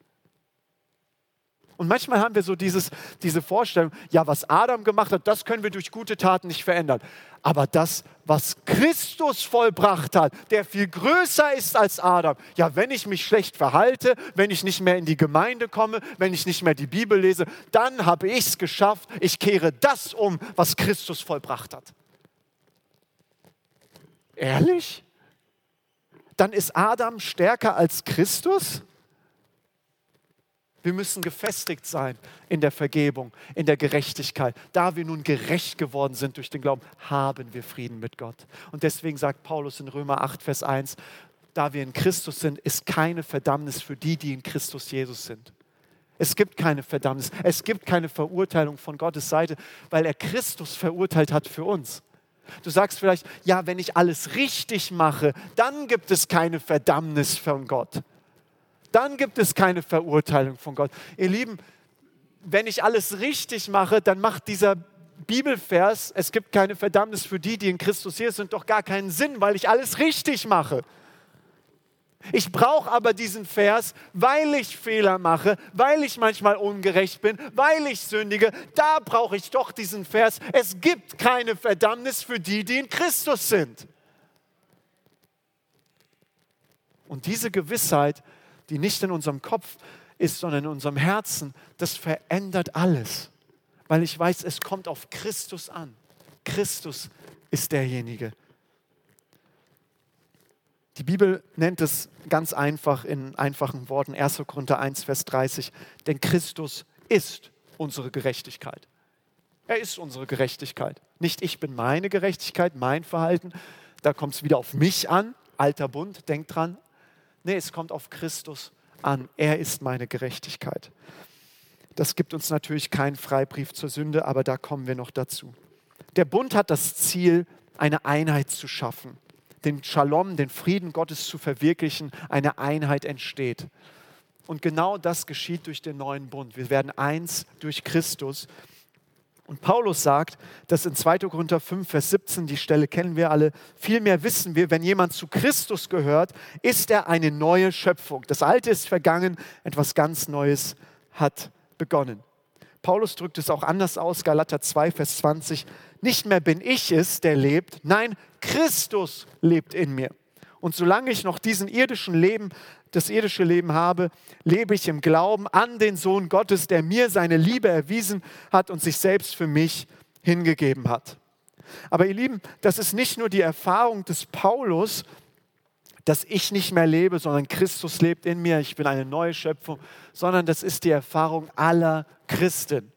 Und manchmal haben wir so dieses, diese Vorstellung, ja, was Adam gemacht hat, das können wir durch gute Taten nicht verändern. Aber das, was Christus vollbracht hat, der viel größer ist als Adam, ja, wenn ich mich schlecht verhalte, wenn ich nicht mehr in die Gemeinde komme, wenn ich nicht mehr die Bibel lese, dann habe ich es geschafft, ich kehre das um, was Christus vollbracht hat. Ehrlich? Dann ist Adam stärker als Christus? Wir müssen gefestigt sein in der Vergebung, in der Gerechtigkeit. Da wir nun gerecht geworden sind durch den Glauben, haben wir Frieden mit Gott. Und deswegen sagt Paulus in Römer 8, Vers 1, da wir in Christus sind, ist keine Verdammnis für die, die in Christus Jesus sind. Es gibt keine Verdammnis, es gibt keine Verurteilung von Gottes Seite, weil er Christus verurteilt hat für uns. Du sagst vielleicht, ja, wenn ich alles richtig mache, dann gibt es keine Verdammnis von Gott. Dann gibt es keine Verurteilung von Gott. Ihr Lieben, wenn ich alles richtig mache, dann macht dieser Bibelvers, es gibt keine Verdammnis für die, die in Christus hier sind, doch gar keinen Sinn, weil ich alles richtig mache. Ich brauche aber diesen Vers, weil ich Fehler mache, weil ich manchmal ungerecht bin, weil ich sündige. Da brauche ich doch diesen Vers. Es gibt keine Verdammnis für die, die in Christus sind. Und diese Gewissheit, die nicht in unserem Kopf ist, sondern in unserem Herzen, das verändert alles. Weil ich weiß, es kommt auf Christus an. Christus ist derjenige, die Bibel nennt es ganz einfach in einfachen Worten, 1. Korinther 1, Vers 30, denn Christus ist unsere Gerechtigkeit. Er ist unsere Gerechtigkeit. Nicht ich bin meine Gerechtigkeit, mein Verhalten, da kommt es wieder auf mich an, alter Bund, denkt dran. Nee, es kommt auf Christus an. Er ist meine Gerechtigkeit. Das gibt uns natürlich keinen Freibrief zur Sünde, aber da kommen wir noch dazu. Der Bund hat das Ziel, eine Einheit zu schaffen den Shalom, den Frieden Gottes zu verwirklichen, eine Einheit entsteht. Und genau das geschieht durch den neuen Bund. Wir werden eins durch Christus. Und Paulus sagt, dass in 2. Korinther 5, Vers 17, die Stelle kennen wir alle, vielmehr wissen wir, wenn jemand zu Christus gehört, ist er eine neue Schöpfung. Das Alte ist vergangen, etwas ganz Neues hat begonnen. Paulus drückt es auch anders aus, Galater 2, Vers 20. Nicht mehr bin ich es, der lebt, nein, Christus lebt in mir. Und solange ich noch diesen irdischen Leben, das irdische Leben habe, lebe ich im Glauben an den Sohn Gottes, der mir seine Liebe erwiesen hat und sich selbst für mich hingegeben hat. Aber ihr Lieben, das ist nicht nur die Erfahrung des Paulus, dass ich nicht mehr lebe, sondern Christus lebt in mir, ich bin eine neue Schöpfung, sondern das ist die Erfahrung aller Christen.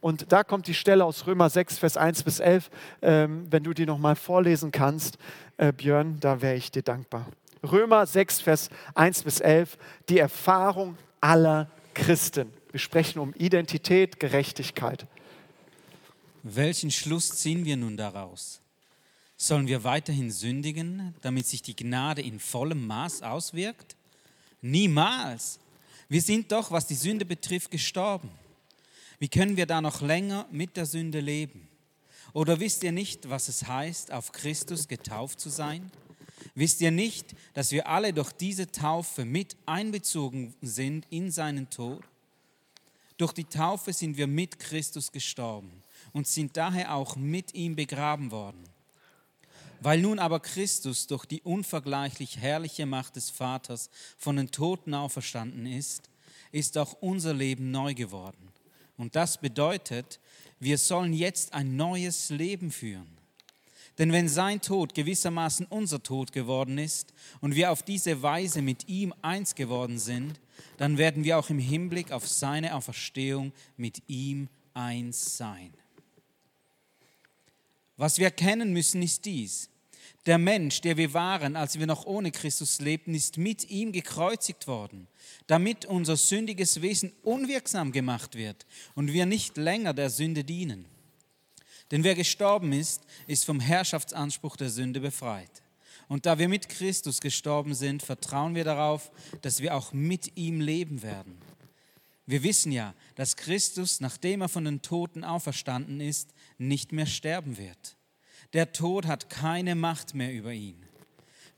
Und da kommt die Stelle aus Römer 6, Vers 1 bis 11. Ähm, wenn du die nochmal vorlesen kannst, äh, Björn, da wäre ich dir dankbar. Römer 6, Vers 1 bis 11, die Erfahrung aller Christen. Wir sprechen um Identität, Gerechtigkeit. Welchen Schluss ziehen wir nun daraus? Sollen wir weiterhin sündigen, damit sich die Gnade in vollem Maß auswirkt? Niemals. Wir sind doch, was die Sünde betrifft, gestorben. Wie können wir da noch länger mit der Sünde leben? Oder wisst ihr nicht, was es heißt, auf Christus getauft zu sein? Wisst ihr nicht, dass wir alle durch diese Taufe mit einbezogen sind in seinen Tod? Durch die Taufe sind wir mit Christus gestorben und sind daher auch mit ihm begraben worden. Weil nun aber Christus durch die unvergleichlich herrliche Macht des Vaters von den Toten auferstanden ist, ist auch unser Leben neu geworden. Und das bedeutet, wir sollen jetzt ein neues Leben führen. Denn wenn sein Tod gewissermaßen unser Tod geworden ist und wir auf diese Weise mit ihm eins geworden sind, dann werden wir auch im Hinblick auf seine Auferstehung mit ihm eins sein. Was wir erkennen müssen, ist dies. Der Mensch, der wir waren, als wir noch ohne Christus lebten, ist mit ihm gekreuzigt worden, damit unser sündiges Wesen unwirksam gemacht wird und wir nicht länger der Sünde dienen. Denn wer gestorben ist, ist vom Herrschaftsanspruch der Sünde befreit. Und da wir mit Christus gestorben sind, vertrauen wir darauf, dass wir auch mit ihm leben werden. Wir wissen ja, dass Christus, nachdem er von den Toten auferstanden ist, nicht mehr sterben wird. Der Tod hat keine Macht mehr über ihn.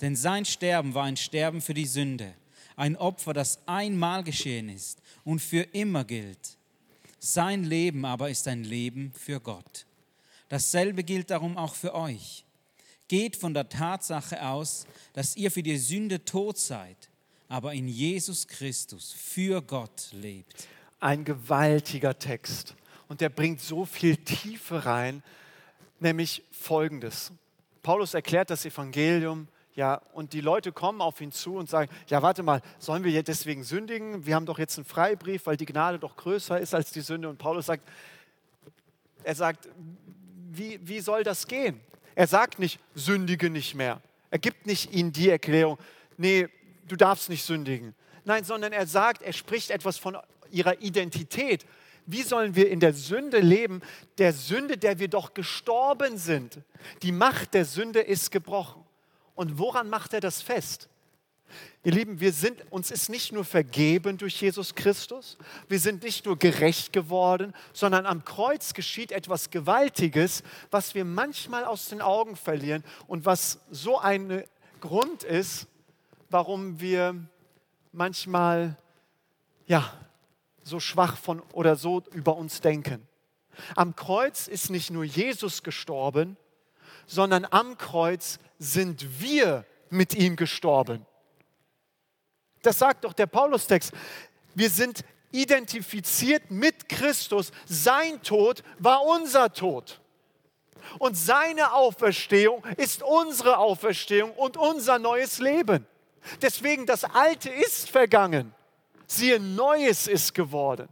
Denn sein Sterben war ein Sterben für die Sünde, ein Opfer, das einmal geschehen ist und für immer gilt. Sein Leben aber ist ein Leben für Gott. Dasselbe gilt darum auch für euch. Geht von der Tatsache aus, dass ihr für die Sünde tot seid, aber in Jesus Christus für Gott lebt. Ein gewaltiger Text. Und der bringt so viel Tiefe rein, nämlich folgendes. Paulus erklärt das Evangelium, ja, und die Leute kommen auf ihn zu und sagen, ja, warte mal, sollen wir jetzt deswegen sündigen? Wir haben doch jetzt einen Freibrief, weil die Gnade doch größer ist als die Sünde. Und Paulus sagt, er sagt, wie, wie soll das gehen? Er sagt nicht, sündige nicht mehr. Er gibt nicht ihnen die Erklärung, nee, du darfst nicht sündigen. Nein, sondern er sagt, er spricht etwas von ihrer Identität, wie sollen wir in der Sünde leben? Der Sünde, der wir doch gestorben sind. Die Macht der Sünde ist gebrochen. Und woran macht er das fest? Ihr Lieben, wir sind, uns ist nicht nur vergeben durch Jesus Christus, wir sind nicht nur gerecht geworden, sondern am Kreuz geschieht etwas Gewaltiges, was wir manchmal aus den Augen verlieren und was so ein Grund ist, warum wir manchmal ja, so schwach von oder so über uns denken. Am Kreuz ist nicht nur Jesus gestorben, sondern am Kreuz sind wir mit ihm gestorben. Das sagt doch der Paulus-Text. Wir sind identifiziert mit Christus. Sein Tod war unser Tod. Und seine Auferstehung ist unsere Auferstehung und unser neues Leben. Deswegen, das Alte ist vergangen. Siehe, Neues ist geworden.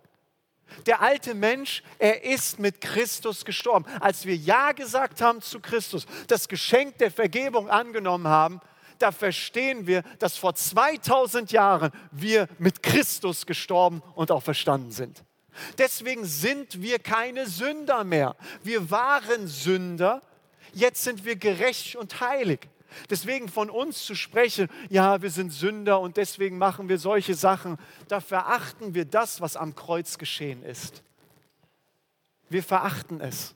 Der alte Mensch, er ist mit Christus gestorben. Als wir Ja gesagt haben zu Christus, das Geschenk der Vergebung angenommen haben, da verstehen wir, dass vor 2000 Jahren wir mit Christus gestorben und auch verstanden sind. Deswegen sind wir keine Sünder mehr. Wir waren Sünder, jetzt sind wir gerecht und heilig. Deswegen von uns zu sprechen, ja, wir sind Sünder und deswegen machen wir solche Sachen, da verachten wir das, was am Kreuz geschehen ist. Wir verachten es,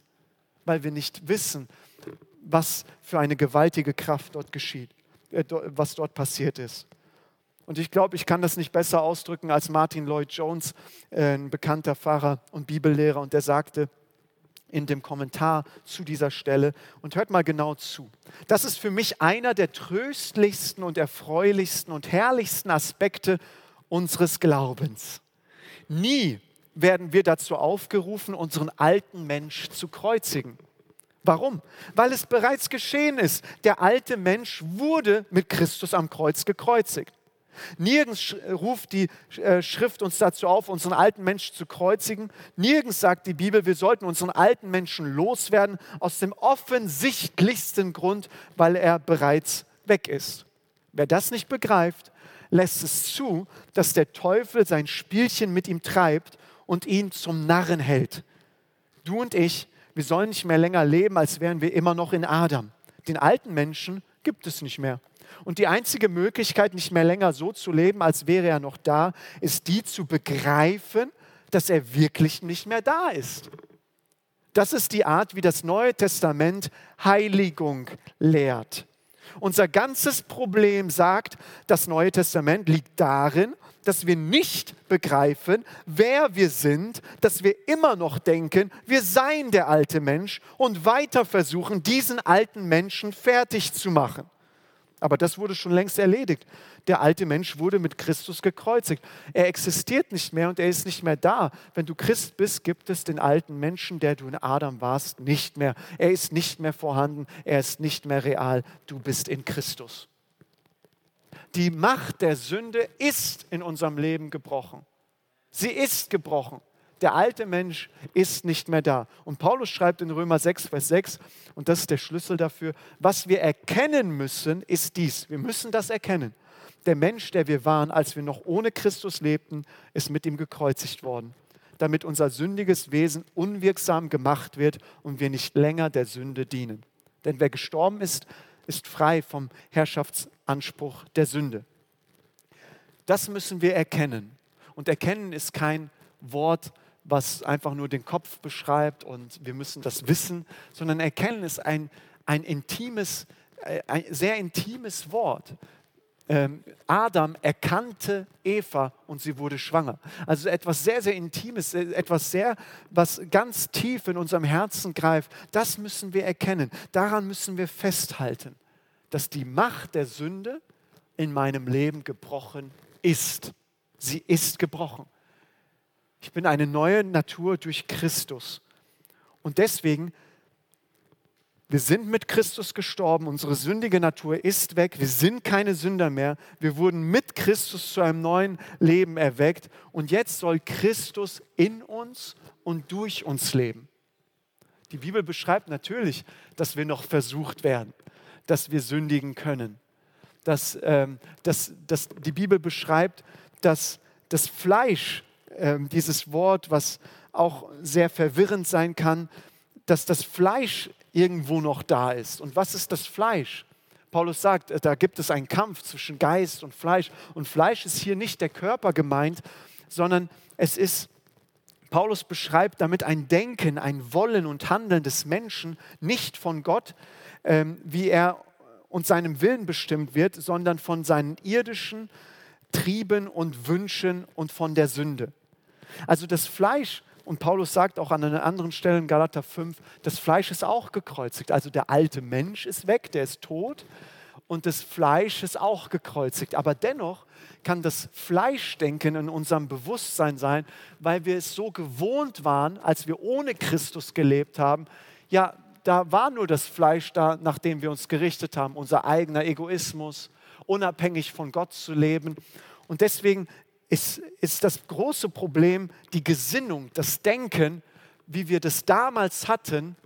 weil wir nicht wissen, was für eine gewaltige Kraft dort geschieht, äh, was dort passiert ist. Und ich glaube, ich kann das nicht besser ausdrücken als Martin Lloyd Jones, äh, ein bekannter Pfarrer und Bibellehrer. Und der sagte in dem Kommentar zu dieser Stelle, und hört mal genau zu, das ist für mich einer der tröstlichsten und erfreulichsten und herrlichsten Aspekte unseres Glaubens. Nie werden wir dazu aufgerufen, unseren alten Mensch zu kreuzigen. Warum? Weil es bereits geschehen ist. Der alte Mensch wurde mit Christus am Kreuz gekreuzigt. Nirgends ruft die äh, Schrift uns dazu auf, unseren alten Menschen zu kreuzigen. Nirgends sagt die Bibel, wir sollten unseren alten Menschen loswerden, aus dem offensichtlichsten Grund, weil er bereits weg ist. Wer das nicht begreift, lässt es zu, dass der Teufel sein Spielchen mit ihm treibt und ihn zum Narren hält. Du und ich, wir sollen nicht mehr länger leben, als wären wir immer noch in Adam. Den alten Menschen gibt es nicht mehr. Und die einzige Möglichkeit, nicht mehr länger so zu leben, als wäre er noch da, ist die zu begreifen, dass er wirklich nicht mehr da ist. Das ist die Art, wie das Neue Testament Heiligung lehrt. Unser ganzes Problem, sagt das Neue Testament, liegt darin, dass wir nicht begreifen, wer wir sind, dass wir immer noch denken, wir seien der alte Mensch und weiter versuchen, diesen alten Menschen fertig zu machen. Aber das wurde schon längst erledigt. Der alte Mensch wurde mit Christus gekreuzigt. Er existiert nicht mehr und er ist nicht mehr da. Wenn du Christ bist, gibt es den alten Menschen, der du in Adam warst, nicht mehr. Er ist nicht mehr vorhanden, er ist nicht mehr real. Du bist in Christus. Die Macht der Sünde ist in unserem Leben gebrochen. Sie ist gebrochen. Der alte Mensch ist nicht mehr da. Und Paulus schreibt in Römer 6, Vers 6, und das ist der Schlüssel dafür, was wir erkennen müssen, ist dies. Wir müssen das erkennen. Der Mensch, der wir waren, als wir noch ohne Christus lebten, ist mit ihm gekreuzigt worden, damit unser sündiges Wesen unwirksam gemacht wird und wir nicht länger der Sünde dienen. Denn wer gestorben ist, ist frei vom Herrschaftsanspruch der Sünde. Das müssen wir erkennen. Und erkennen ist kein Wort, was einfach nur den Kopf beschreibt und wir müssen das wissen, sondern erkennen ist ein, ein intimes, äh, ein sehr intimes Wort. Ähm, Adam erkannte Eva und sie wurde schwanger. Also etwas sehr, sehr Intimes, äh, etwas sehr, was ganz tief in unserem Herzen greift. Das müssen wir erkennen. Daran müssen wir festhalten, dass die Macht der Sünde in meinem Leben gebrochen ist. Sie ist gebrochen. Ich bin eine neue Natur durch Christus. Und deswegen, wir sind mit Christus gestorben, unsere sündige Natur ist weg, wir sind keine Sünder mehr, wir wurden mit Christus zu einem neuen Leben erweckt und jetzt soll Christus in uns und durch uns leben. Die Bibel beschreibt natürlich, dass wir noch versucht werden, dass wir sündigen können. Dass, ähm, dass, dass die Bibel beschreibt, dass das Fleisch ähm, dieses Wort, was auch sehr verwirrend sein kann, dass das Fleisch irgendwo noch da ist. Und was ist das Fleisch? Paulus sagt, äh, da gibt es einen Kampf zwischen Geist und Fleisch. Und Fleisch ist hier nicht der Körper gemeint, sondern es ist, Paulus beschreibt damit ein Denken, ein Wollen und Handeln des Menschen, nicht von Gott, ähm, wie er und seinem Willen bestimmt wird, sondern von seinen irdischen Trieben und Wünschen und von der Sünde. Also das Fleisch, und Paulus sagt auch an einer anderen Stelle in Galater 5, das Fleisch ist auch gekreuzigt. Also der alte Mensch ist weg, der ist tot und das Fleisch ist auch gekreuzigt. Aber dennoch kann das Fleischdenken in unserem Bewusstsein sein, weil wir es so gewohnt waren, als wir ohne Christus gelebt haben. Ja, da war nur das Fleisch da, nach dem wir uns gerichtet haben, unser eigener Egoismus, unabhängig von Gott zu leben. Und deswegen ist, ist das große Problem die Gesinnung, das Denken, wie wir das damals hatten,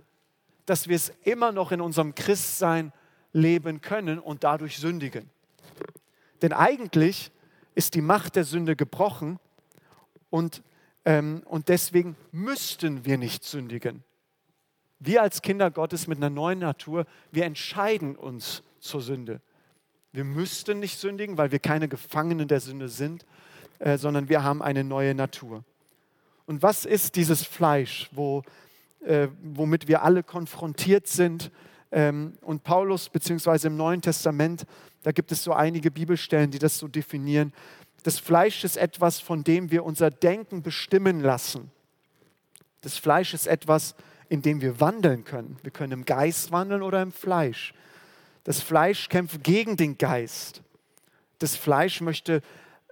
dass wir es immer noch in unserem Christsein leben können und dadurch sündigen. Denn eigentlich ist die Macht der Sünde gebrochen und, ähm, und deswegen müssten wir nicht sündigen. Wir als Kinder Gottes mit einer neuen Natur, wir entscheiden uns zur Sünde. Wir müssten nicht sündigen, weil wir keine Gefangenen der Sünde sind, äh, sondern wir haben eine neue Natur. Und was ist dieses Fleisch, wo, äh, womit wir alle konfrontiert sind Ähm, und Paulus, beziehungsweise im Neuen Testament, da gibt es so einige Bibelstellen, die das so definieren. Das Fleisch ist etwas, von dem wir unser Denken bestimmen lassen. Das Fleisch ist etwas, in dem wir wandeln können. Wir können im Geist wandeln oder im Fleisch. Das Fleisch kämpft gegen den Geist. Das Fleisch möchte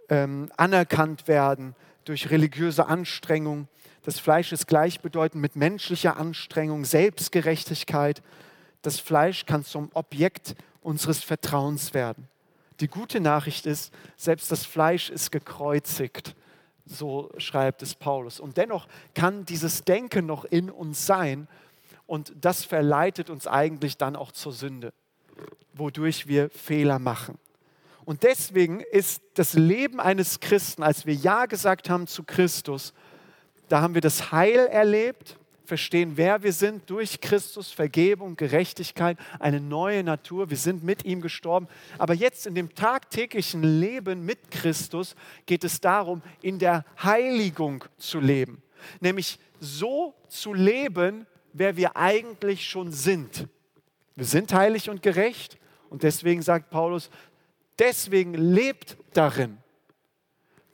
ähm, anerkannt werden durch religiöse Anstrengung. Das Fleisch ist gleichbedeutend mit menschlicher Anstrengung, Selbstgerechtigkeit. Das Fleisch kann zum Objekt unseres Vertrauens werden. Die gute Nachricht ist, selbst das Fleisch ist gekreuzigt. So schreibt es Paulus. Und dennoch kann dieses Denken noch in uns sein und das verleitet uns eigentlich dann auch zur Sünde, wodurch wir Fehler machen. Und deswegen ist das Leben eines Christen, als wir Ja gesagt haben zu Christus, da haben wir das Heil erlebt, verstehen, wer wir sind durch Christus, Vergebung, Gerechtigkeit, eine neue Natur. Wir sind mit ihm gestorben. Aber jetzt in dem tagtäglichen Leben mit Christus geht es darum, in der Heiligung zu leben. Nämlich so zu leben, wer wir eigentlich schon sind. Wir sind heilig und gerecht. Und deswegen sagt Paulus, deswegen lebt darin.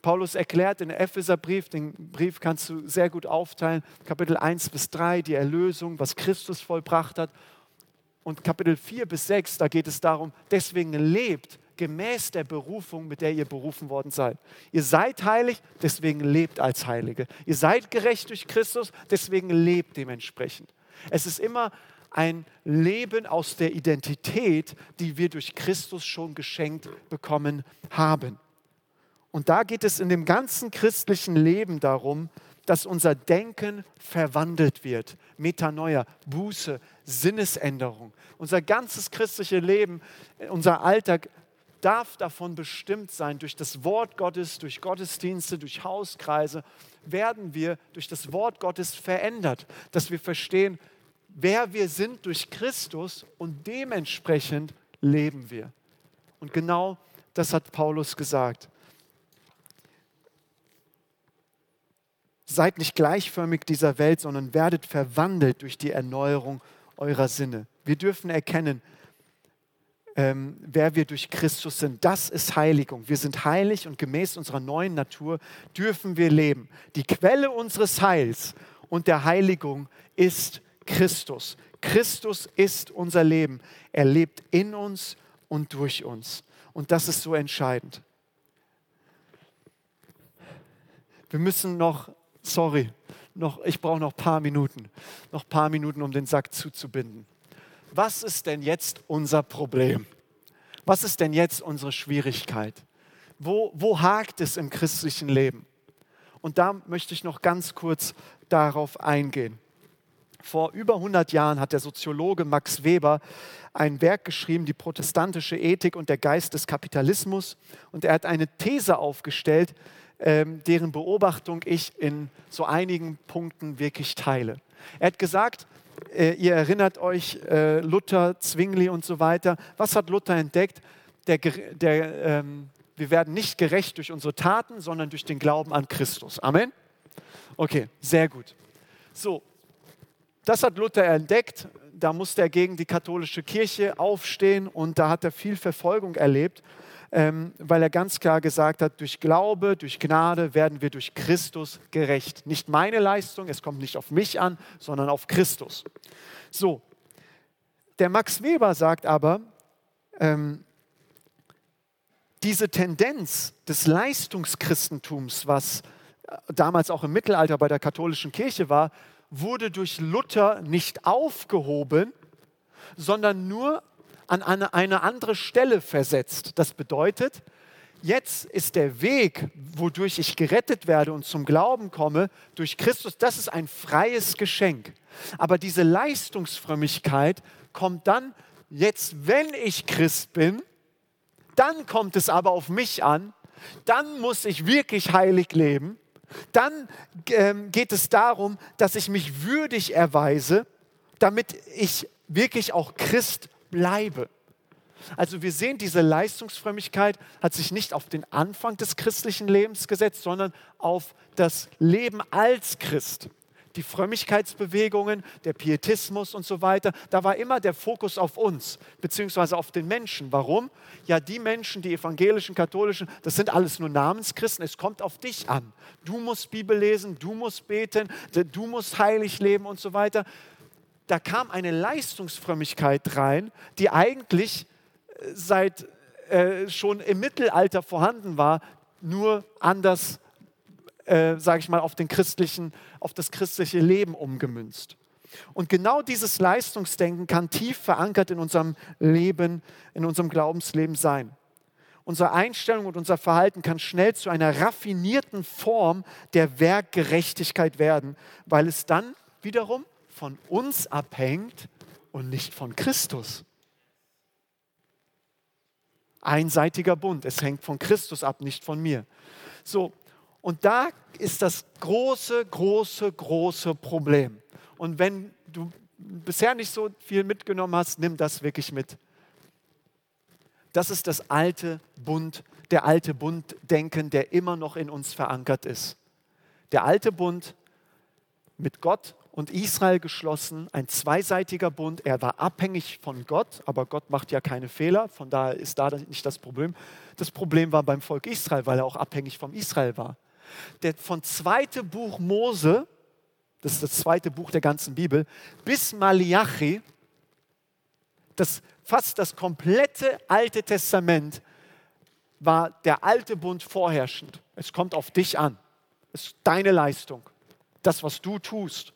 Paulus erklärt in Epheserbrief, den Brief kannst du sehr gut aufteilen, Kapitel 1 bis 3, die Erlösung, was Christus vollbracht hat. Und Kapitel 4 bis 6, da geht es darum, deswegen lebt gemäß der Berufung, mit der ihr berufen worden seid. Ihr seid heilig, deswegen lebt als Heilige. Ihr seid gerecht durch Christus, deswegen lebt dementsprechend. Es ist immer ein Leben aus der Identität, die wir durch Christus schon geschenkt bekommen haben. Und da geht es in dem ganzen christlichen Leben darum, dass unser Denken verwandelt wird. Metanoia, Buße, Sinnesänderung. Unser ganzes christliches Leben, unser Alltag darf davon bestimmt sein. Durch das Wort Gottes, durch Gottesdienste, durch Hauskreise werden wir durch das Wort Gottes verändert. Dass wir verstehen, wer wir sind durch Christus und dementsprechend leben wir. Und genau das hat Paulus gesagt. Seid nicht gleichförmig dieser Welt, sondern werdet verwandelt durch die Erneuerung eurer Sinne. Wir dürfen erkennen, ähm, wer wir durch Christus sind. Das ist Heiligung. Wir sind heilig und gemäß unserer neuen Natur dürfen wir leben. Die Quelle unseres Heils und der Heiligung ist Christus. Christus ist unser Leben. Er lebt in uns und durch uns. Und das ist so entscheidend. Wir müssen noch sorry, noch, ich brauche noch ein paar Minuten, noch ein paar Minuten, um den Sack zuzubinden. Was ist denn jetzt unser Problem? Was ist denn jetzt unsere Schwierigkeit? Wo, wo hakt es im christlichen Leben? Und da möchte ich noch ganz kurz darauf eingehen. Vor über 100 Jahren hat der Soziologe Max Weber ein Werk geschrieben, die protestantische Ethik und der Geist des Kapitalismus. Und er hat eine These aufgestellt, ähm, deren Beobachtung ich in so einigen Punkten wirklich teile. Er hat gesagt, äh, ihr erinnert euch, äh, Luther, Zwingli und so weiter. Was hat Luther entdeckt? Der, der, ähm, wir werden nicht gerecht durch unsere Taten, sondern durch den Glauben an Christus. Amen? Okay, sehr gut. So, das hat Luther entdeckt. Da musste er gegen die katholische Kirche aufstehen und da hat er viel Verfolgung erlebt ähm, weil er ganz klar gesagt hat, durch Glaube, durch Gnade werden wir durch Christus gerecht. Nicht meine Leistung, es kommt nicht auf mich an, sondern auf Christus. So, der Max Weber sagt aber, ähm, diese Tendenz des Leistungschristentums, was äh, damals auch im Mittelalter bei der katholischen Kirche war, wurde durch Luther nicht aufgehoben, sondern nur an eine, eine andere Stelle versetzt. Das bedeutet, jetzt ist der Weg, wodurch ich gerettet werde und zum Glauben komme, durch Christus, das ist ein freies Geschenk. Aber diese Leistungsfrömmigkeit kommt dann, jetzt wenn ich Christ bin, dann kommt es aber auf mich an, dann muss ich wirklich heilig leben, dann ähm, geht es darum, dass ich mich würdig erweise, damit ich wirklich auch Christ bleibe. Also wir sehen, diese Leistungsfrömmigkeit hat sich nicht auf den Anfang des christlichen Lebens gesetzt, sondern auf das Leben als Christ. Die Frömmigkeitsbewegungen, der Pietismus und so weiter, da war immer der Fokus auf uns, beziehungsweise auf den Menschen. Warum? Ja, die Menschen, die evangelischen, katholischen, das sind alles nur Namenschristen. Es kommt auf dich an. Du musst Bibel lesen, du musst beten, du musst heilig leben und so weiter. Da kam eine Leistungsfrömmigkeit rein, die eigentlich äh, seit äh, schon im Mittelalter vorhanden war, nur anders äh, sage ich mal, auf, den christlichen, auf das christliche Leben umgemünzt. Und genau dieses Leistungsdenken kann tief verankert in unserem Leben, in unserem Glaubensleben sein. Unsere Einstellung und unser Verhalten kann schnell zu einer raffinierten Form der Werkgerechtigkeit werden, weil es dann wiederum von uns abhängt und nicht von Christus. Einseitiger Bund, es hängt von Christus ab, nicht von mir. So, und da ist das große, große, große Problem. Und wenn du bisher nicht so viel mitgenommen hast, nimm das wirklich mit. Das ist das alte Bund, der alte Bunddenken, der immer noch in uns verankert ist. Der alte Bund mit Gott und Israel geschlossen, ein zweiseitiger Bund. Er war abhängig von Gott, aber Gott macht ja keine Fehler, von daher ist da nicht das Problem. Das Problem war beim Volk Israel, weil er auch abhängig von Israel war der von zweite Buch Mose, das ist das zweite Buch der ganzen Bibel, bis Malachi, das fast das komplette Alte Testament war der alte Bund vorherrschend. Es kommt auf dich an. Es ist deine Leistung, das, was du tust,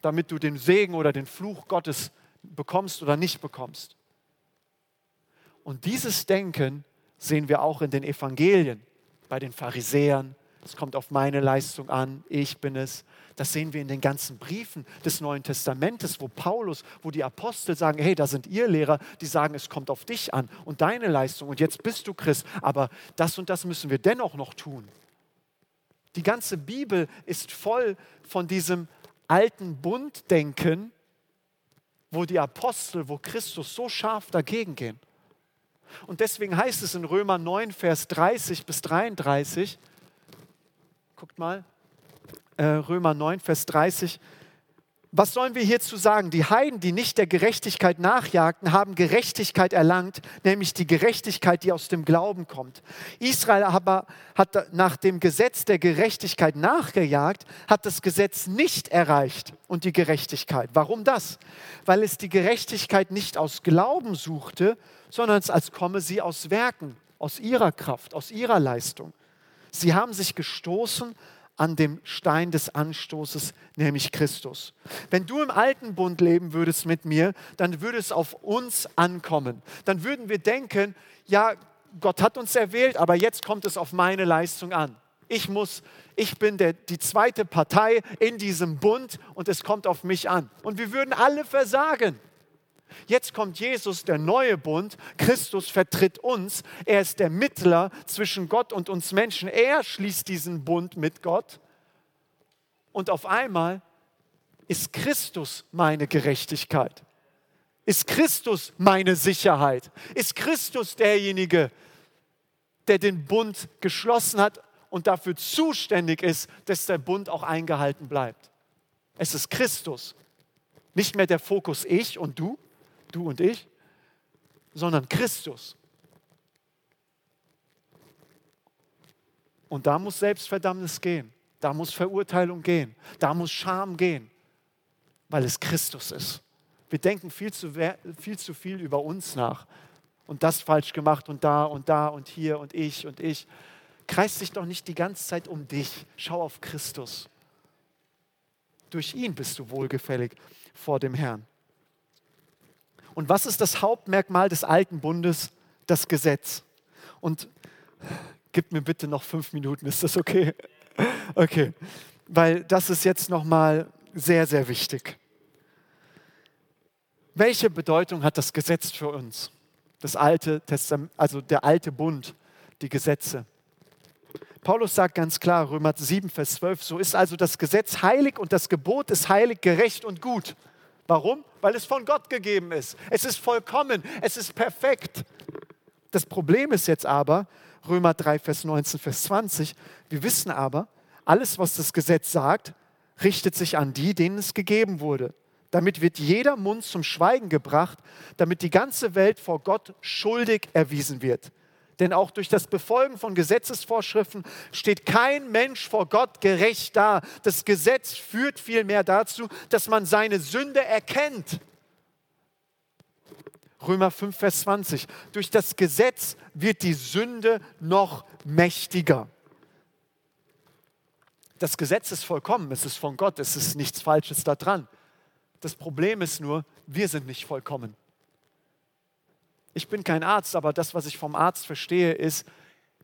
damit du den Segen oder den Fluch Gottes bekommst oder nicht bekommst. Und dieses Denken sehen wir auch in den Evangelien, bei den Pharisäern, es kommt auf meine Leistung an, ich bin es. Das sehen wir in den ganzen Briefen des Neuen Testamentes, wo Paulus, wo die Apostel sagen, hey, da sind ihr Lehrer, die sagen, es kommt auf dich an und deine Leistung und jetzt bist du Christ, aber das und das müssen wir dennoch noch tun. Die ganze Bibel ist voll von diesem alten Bunddenken, wo die Apostel, wo Christus so scharf dagegen gehen. Und deswegen heißt es in Römer 9, Vers 30 bis 33, Guckt mal, äh, Römer 9, Vers 30. Was sollen wir hierzu sagen? Die Heiden, die nicht der Gerechtigkeit nachjagten, haben Gerechtigkeit erlangt, nämlich die Gerechtigkeit, die aus dem Glauben kommt. Israel aber hat nach dem Gesetz der Gerechtigkeit nachgejagt, hat das Gesetz nicht erreicht und die Gerechtigkeit. Warum das? Weil es die Gerechtigkeit nicht aus Glauben suchte, sondern als komme sie aus Werken, aus ihrer Kraft, aus ihrer Leistung. Sie haben sich gestoßen an dem Stein des Anstoßes, nämlich Christus. Wenn du im alten Bund leben würdest mit mir, dann würde es auf uns ankommen. Dann würden wir denken, ja, Gott hat uns erwählt, aber jetzt kommt es auf meine Leistung an. Ich muss, ich bin der, die zweite Partei in diesem Bund und es kommt auf mich an. Und wir würden alle versagen. Jetzt kommt Jesus, der neue Bund. Christus vertritt uns. Er ist der Mittler zwischen Gott und uns Menschen. Er schließt diesen Bund mit Gott. Und auf einmal ist Christus meine Gerechtigkeit. Ist Christus meine Sicherheit? Ist Christus derjenige, der den Bund geschlossen hat und dafür zuständig ist, dass der Bund auch eingehalten bleibt? Es ist Christus. Nicht mehr der Fokus ich und du, du und ich, sondern Christus. Und da muss Selbstverdammnis gehen, da muss Verurteilung gehen, da muss Scham gehen, weil es Christus ist. Wir denken viel zu, viel zu viel über uns nach und das falsch gemacht und da und da und hier und ich und ich. Kreis dich doch nicht die ganze Zeit um dich. Schau auf Christus. Durch ihn bist du wohlgefällig vor dem Herrn. Und was ist das Hauptmerkmal des alten Bundes? Das Gesetz. Und gib mir bitte noch fünf Minuten, ist das okay? Okay, weil das ist jetzt nochmal sehr, sehr wichtig. Welche Bedeutung hat das Gesetz für uns? Das alte Testament, also der alte Bund, die Gesetze. Paulus sagt ganz klar, Römer 7, Vers 12, so ist also das Gesetz heilig und das Gebot ist heilig, gerecht und gut. Warum? Weil es von Gott gegeben ist. Es ist vollkommen, es ist perfekt. Das Problem ist jetzt aber, Römer 3, Vers 19, Vers 20, wir wissen aber, alles, was das Gesetz sagt, richtet sich an die, denen es gegeben wurde. Damit wird jeder Mund zum Schweigen gebracht, damit die ganze Welt vor Gott schuldig erwiesen wird. Denn auch durch das Befolgen von Gesetzesvorschriften steht kein Mensch vor Gott gerecht da. Das Gesetz führt vielmehr dazu, dass man seine Sünde erkennt. Römer 5, Vers 20. Durch das Gesetz wird die Sünde noch mächtiger. Das Gesetz ist vollkommen, es ist von Gott, es ist nichts Falsches daran. Das Problem ist nur, wir sind nicht vollkommen. Ich bin kein Arzt, aber das, was ich vom Arzt verstehe, ist,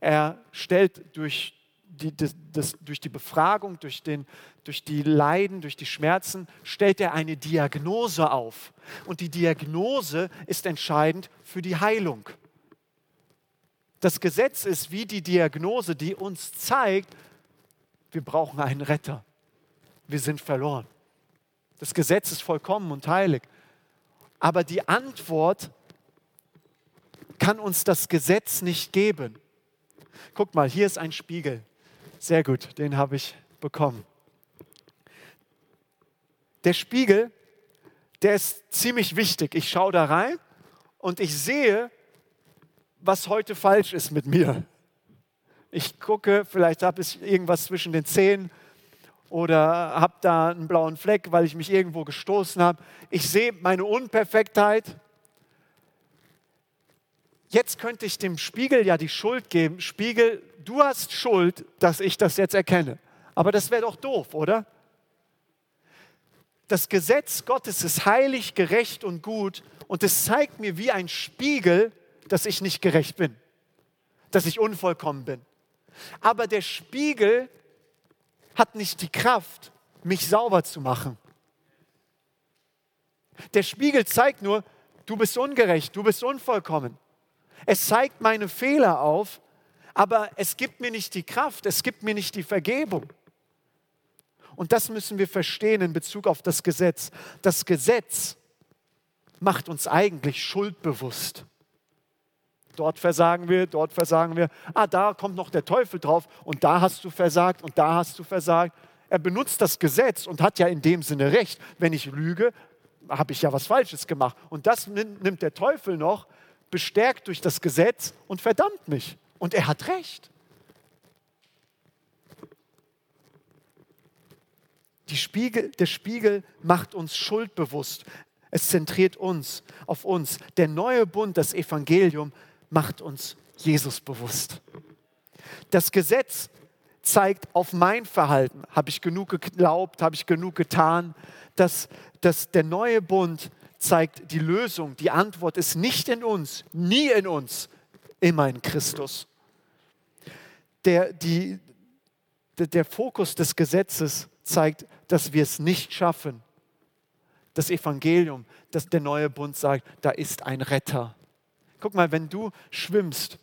er stellt durch die, das, das, durch die Befragung, durch, den, durch die Leiden, durch die Schmerzen, stellt er eine Diagnose auf. Und die Diagnose ist entscheidend für die Heilung. Das Gesetz ist wie die Diagnose, die uns zeigt, wir brauchen einen Retter. Wir sind verloren. Das Gesetz ist vollkommen und heilig. Aber die Antwort kann uns das Gesetz nicht geben. Guck mal, hier ist ein Spiegel. Sehr gut, den habe ich bekommen. Der Spiegel, der ist ziemlich wichtig. Ich schaue da rein und ich sehe, was heute falsch ist mit mir. Ich gucke, vielleicht habe ich irgendwas zwischen den Zähnen oder habe da einen blauen Fleck, weil ich mich irgendwo gestoßen habe. Ich sehe meine Unperfektheit. Jetzt könnte ich dem Spiegel ja die Schuld geben. Spiegel, du hast Schuld, dass ich das jetzt erkenne. Aber das wäre doch doof, oder? Das Gesetz Gottes ist heilig, gerecht und gut und es zeigt mir wie ein Spiegel, dass ich nicht gerecht bin, dass ich unvollkommen bin. Aber der Spiegel hat nicht die Kraft, mich sauber zu machen. Der Spiegel zeigt nur, du bist ungerecht, du bist unvollkommen. Es zeigt meine Fehler auf, aber es gibt mir nicht die Kraft, es gibt mir nicht die Vergebung. Und das müssen wir verstehen in Bezug auf das Gesetz. Das Gesetz macht uns eigentlich schuldbewusst. Dort versagen wir, dort versagen wir. Ah, da kommt noch der Teufel drauf und da hast du versagt und da hast du versagt. Er benutzt das Gesetz und hat ja in dem Sinne recht. Wenn ich lüge, habe ich ja was Falsches gemacht. Und das nimmt der Teufel noch, bestärkt durch das Gesetz und verdammt mich. Und er hat recht. Spiegel, der Spiegel macht uns schuldbewusst. Es zentriert uns auf uns. Der neue Bund, das Evangelium, macht uns Jesus bewusst. Das Gesetz zeigt auf mein Verhalten. Habe ich genug geglaubt? Habe ich genug getan? Das, das, der neue Bund zeigt die Lösung. Die Antwort ist nicht in uns, nie in uns, immer in Christus. Der, die, der, Fokus des Gesetzes zeigt, dass wir es nicht schaffen. Das Evangelium, das der neue Bund sagt, da ist ein Retter. Guck mal, wenn du schwimmst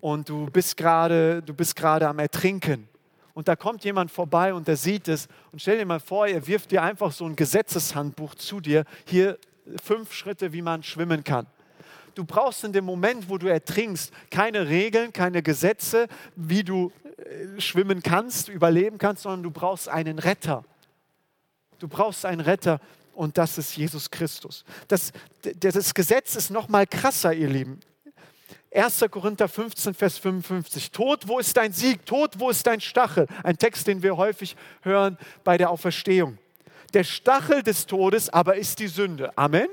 und du bist gerade, du bist gerade am Ertrinken und da kommt jemand vorbei und der sieht es und stell dir mal vor, er wirft dir einfach so ein Gesetzeshandbuch zu dir, hier fünf Schritte, wie man schwimmen kann. Du brauchst in dem Moment, wo du ertrinkst, keine Regeln, keine Gesetze, wie du äh, schwimmen kannst, überleben kannst, sondern du brauchst einen Retter. Du brauchst einen Retter und das ist Jesus Christus. Das, das Gesetz ist noch mal krasser, ihr Lieben. 1. Korinther 15, Vers 55. Tod, wo ist dein Sieg? Tod, wo ist dein Stachel? Ein Text, den wir häufig hören bei der Auferstehung. Der Stachel des Todes aber ist die Sünde. Amen?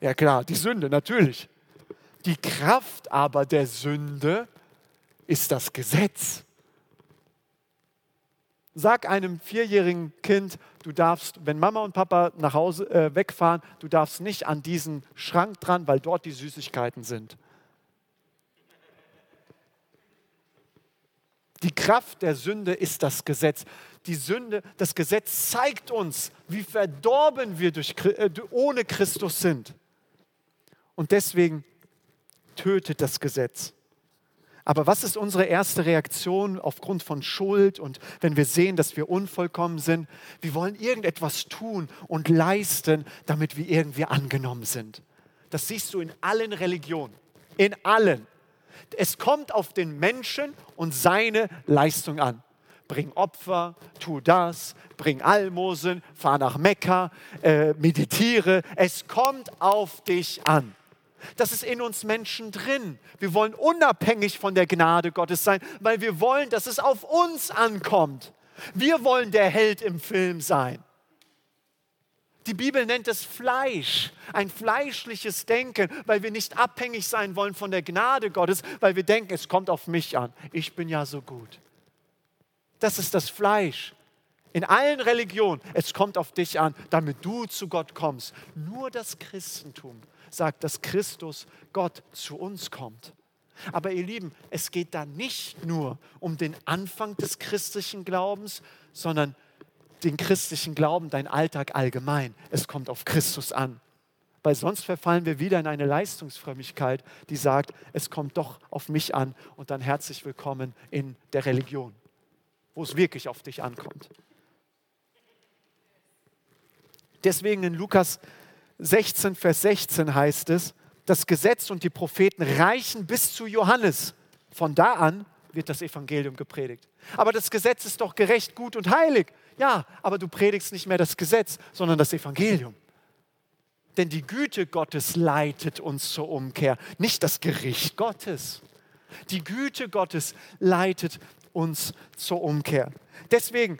Ja klar, die Sünde, natürlich. Die Kraft aber der Sünde ist das Gesetz. Sag einem vierjährigen Kind, du darfst, wenn Mama und Papa nach Hause äh, wegfahren, du darfst nicht an diesen Schrank dran, weil dort die Süßigkeiten sind. Die Kraft der Sünde ist das Gesetz. Die Sünde, das Gesetz zeigt uns, wie verdorben wir durch, äh, ohne Christus sind. Und deswegen tötet das Gesetz. Aber was ist unsere erste Reaktion aufgrund von Schuld und wenn wir sehen, dass wir unvollkommen sind? Wir wollen irgendetwas tun und leisten, damit wir irgendwie angenommen sind. Das siehst du in allen Religionen, in allen. Es kommt auf den Menschen und seine Leistung an. bring Opfer, tu das, bring Almosen, fahr nach Mekka, äh, meditiere. Es kommt auf dich an. Das ist in uns Menschen drin. Wir wollen unabhängig von der Gnade Gottes sein, weil wir wollen, dass es auf uns ankommt. Wir wollen der Held im Film sein. Die Bibel nennt es Fleisch, ein fleischliches Denken, weil wir nicht abhängig sein wollen von der Gnade Gottes, weil wir denken, es kommt auf mich an. Ich bin ja so gut. Das ist das Fleisch. In allen Religionen, es kommt auf dich an, damit du zu Gott kommst. Nur das Christentum sagt, dass Christus, Gott, zu uns kommt. Aber ihr Lieben, es geht da nicht nur um den Anfang des christlichen Glaubens, sondern den christlichen Glauben, dein Alltag allgemein. Es kommt auf Christus an. Weil sonst verfallen wir wieder in eine Leistungsfrömmigkeit, die sagt, es kommt doch auf mich an und dann herzlich willkommen in der Religion, wo es wirklich auf dich ankommt. Deswegen in Lukas 16, Vers 16 heißt es, das Gesetz und die Propheten reichen bis zu Johannes. Von da an wird das Evangelium gepredigt. Aber das Gesetz ist doch gerecht, gut und heilig. Ja, aber du predigst nicht mehr das Gesetz, sondern das Evangelium. Denn die Güte Gottes leitet uns zur Umkehr, nicht das Gericht Gottes. Die Güte Gottes leitet uns zur Umkehr. Deswegen,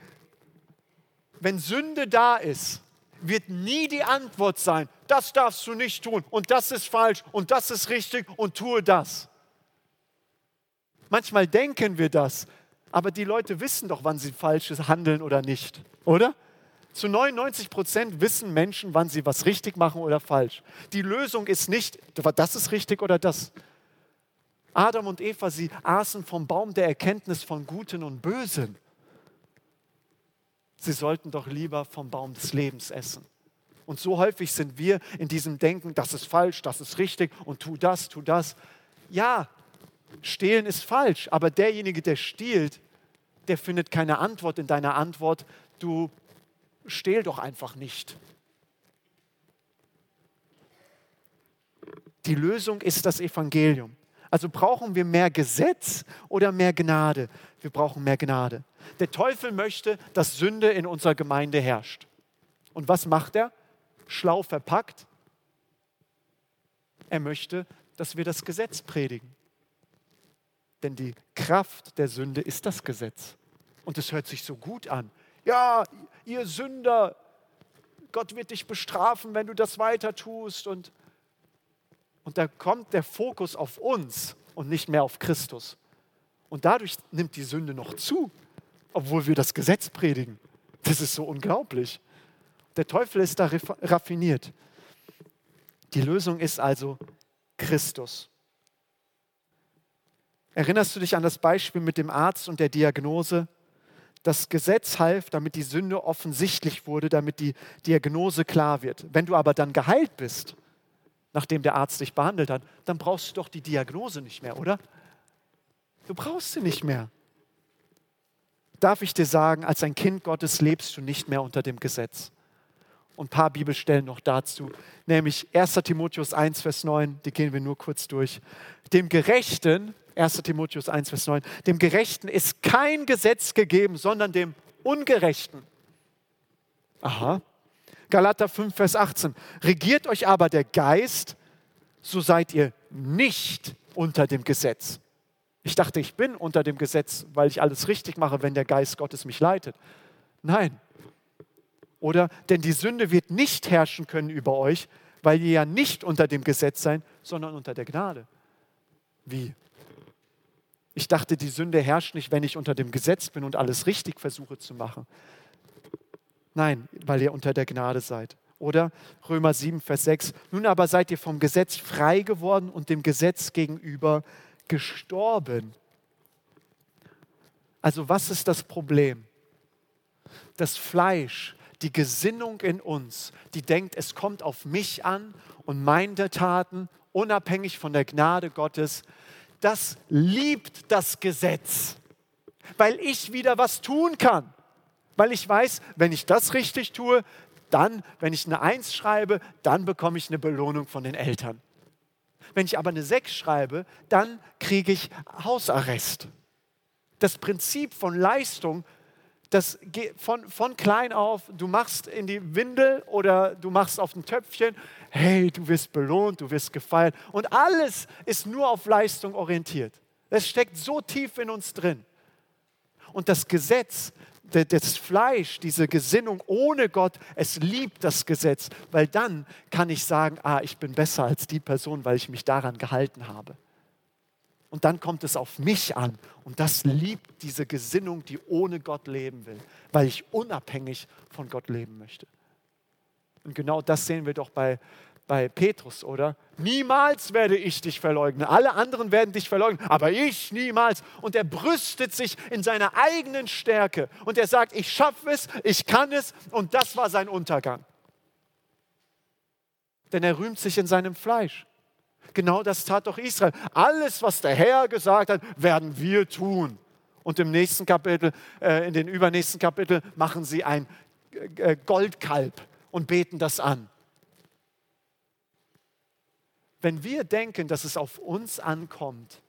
wenn Sünde da ist, wird nie die Antwort sein, das darfst du nicht tun und das ist falsch und das ist richtig und tue das. Manchmal denken wir das, aber die Leute wissen doch, wann sie falsch handeln oder nicht, oder? Zu 99 Prozent wissen Menschen, wann sie was richtig machen oder falsch. Die Lösung ist nicht, das ist richtig oder das. Adam und Eva, sie aßen vom Baum der Erkenntnis von Guten und Bösen. Sie sollten doch lieber vom Baum des Lebens essen. Und so häufig sind wir in diesem Denken, das ist falsch, das ist richtig und tu das, tu das. Ja, stehlen ist falsch, aber derjenige, der stiehlt, der findet keine Antwort in deiner Antwort, du stehl doch einfach nicht. Die Lösung ist das Evangelium. Also brauchen wir mehr Gesetz oder mehr Gnade? Wir brauchen mehr Gnade. Der Teufel möchte, dass Sünde in unserer Gemeinde herrscht. Und was macht er? Schlau verpackt. Er möchte, dass wir das Gesetz predigen. Denn die Kraft der Sünde ist das Gesetz. Und es hört sich so gut an. Ja, ihr Sünder, Gott wird dich bestrafen, wenn du das weiter tust. Und und da kommt der Fokus auf uns und nicht mehr auf Christus. Und dadurch nimmt die Sünde noch zu, obwohl wir das Gesetz predigen. Das ist so unglaublich. Der Teufel ist da raffiniert. Die Lösung ist also Christus. Erinnerst du dich an das Beispiel mit dem Arzt und der Diagnose? Das Gesetz half, damit die Sünde offensichtlich wurde, damit die Diagnose klar wird. Wenn du aber dann geheilt bist, nachdem der Arzt dich behandelt hat, dann brauchst du doch die Diagnose nicht mehr, oder? Du brauchst sie nicht mehr. Darf ich dir sagen, als ein Kind Gottes lebst du nicht mehr unter dem Gesetz. Und ein paar Bibelstellen noch dazu, nämlich 1 Timotheus 1, Vers 9, die gehen wir nur kurz durch. Dem Gerechten, 1 Timotheus 1, Vers 9, dem Gerechten ist kein Gesetz gegeben, sondern dem Ungerechten. Aha, Galater 5, Vers 18. Regiert euch aber der Geist, so seid ihr nicht unter dem Gesetz. Ich dachte, ich bin unter dem Gesetz, weil ich alles richtig mache, wenn der Geist Gottes mich leitet. Nein. Oder, denn die Sünde wird nicht herrschen können über euch, weil ihr ja nicht unter dem Gesetz seid, sondern unter der Gnade. Wie? Ich dachte, die Sünde herrscht nicht, wenn ich unter dem Gesetz bin und alles richtig versuche zu machen. Nein, weil ihr unter der Gnade seid. Oder Römer 7, Vers 6. Nun aber seid ihr vom Gesetz frei geworden und dem Gesetz gegenüber gestorben. Also was ist das Problem? Das Fleisch, die Gesinnung in uns, die denkt, es kommt auf mich an und meine Taten, unabhängig von der Gnade Gottes, das liebt das Gesetz, weil ich wieder was tun kann. Weil ich weiß, wenn ich das richtig tue, dann, wenn ich eine Eins schreibe, dann bekomme ich eine Belohnung von den Eltern. Wenn ich aber eine Sechs schreibe, dann kriege ich Hausarrest. Das Prinzip von Leistung das von, von klein auf, du machst in die Windel oder du machst auf ein Töpfchen, hey, du wirst belohnt, du wirst gefeiert. Und alles ist nur auf Leistung orientiert. Das steckt so tief in uns drin. Und das Gesetz, das Fleisch, diese Gesinnung ohne Gott, es liebt das Gesetz, weil dann kann ich sagen, ah, ich bin besser als die Person, weil ich mich daran gehalten habe. Und dann kommt es auf mich an. Und das liebt diese Gesinnung, die ohne Gott leben will, weil ich unabhängig von Gott leben möchte. Und genau das sehen wir doch bei, bei Petrus, oder? Niemals werde ich dich verleugnen. Alle anderen werden dich verleugnen, aber ich niemals. Und er brüstet sich in seiner eigenen Stärke. Und er sagt, ich schaffe es, ich kann es. Und das war sein Untergang. Denn er rühmt sich in seinem Fleisch. Genau das tat doch Israel. Alles, was der Herr gesagt hat, werden wir tun. Und im nächsten Kapitel, äh, in den übernächsten Kapitel, machen sie ein äh, Goldkalb und beten das an. Wenn wir denken, dass es auf uns ankommt,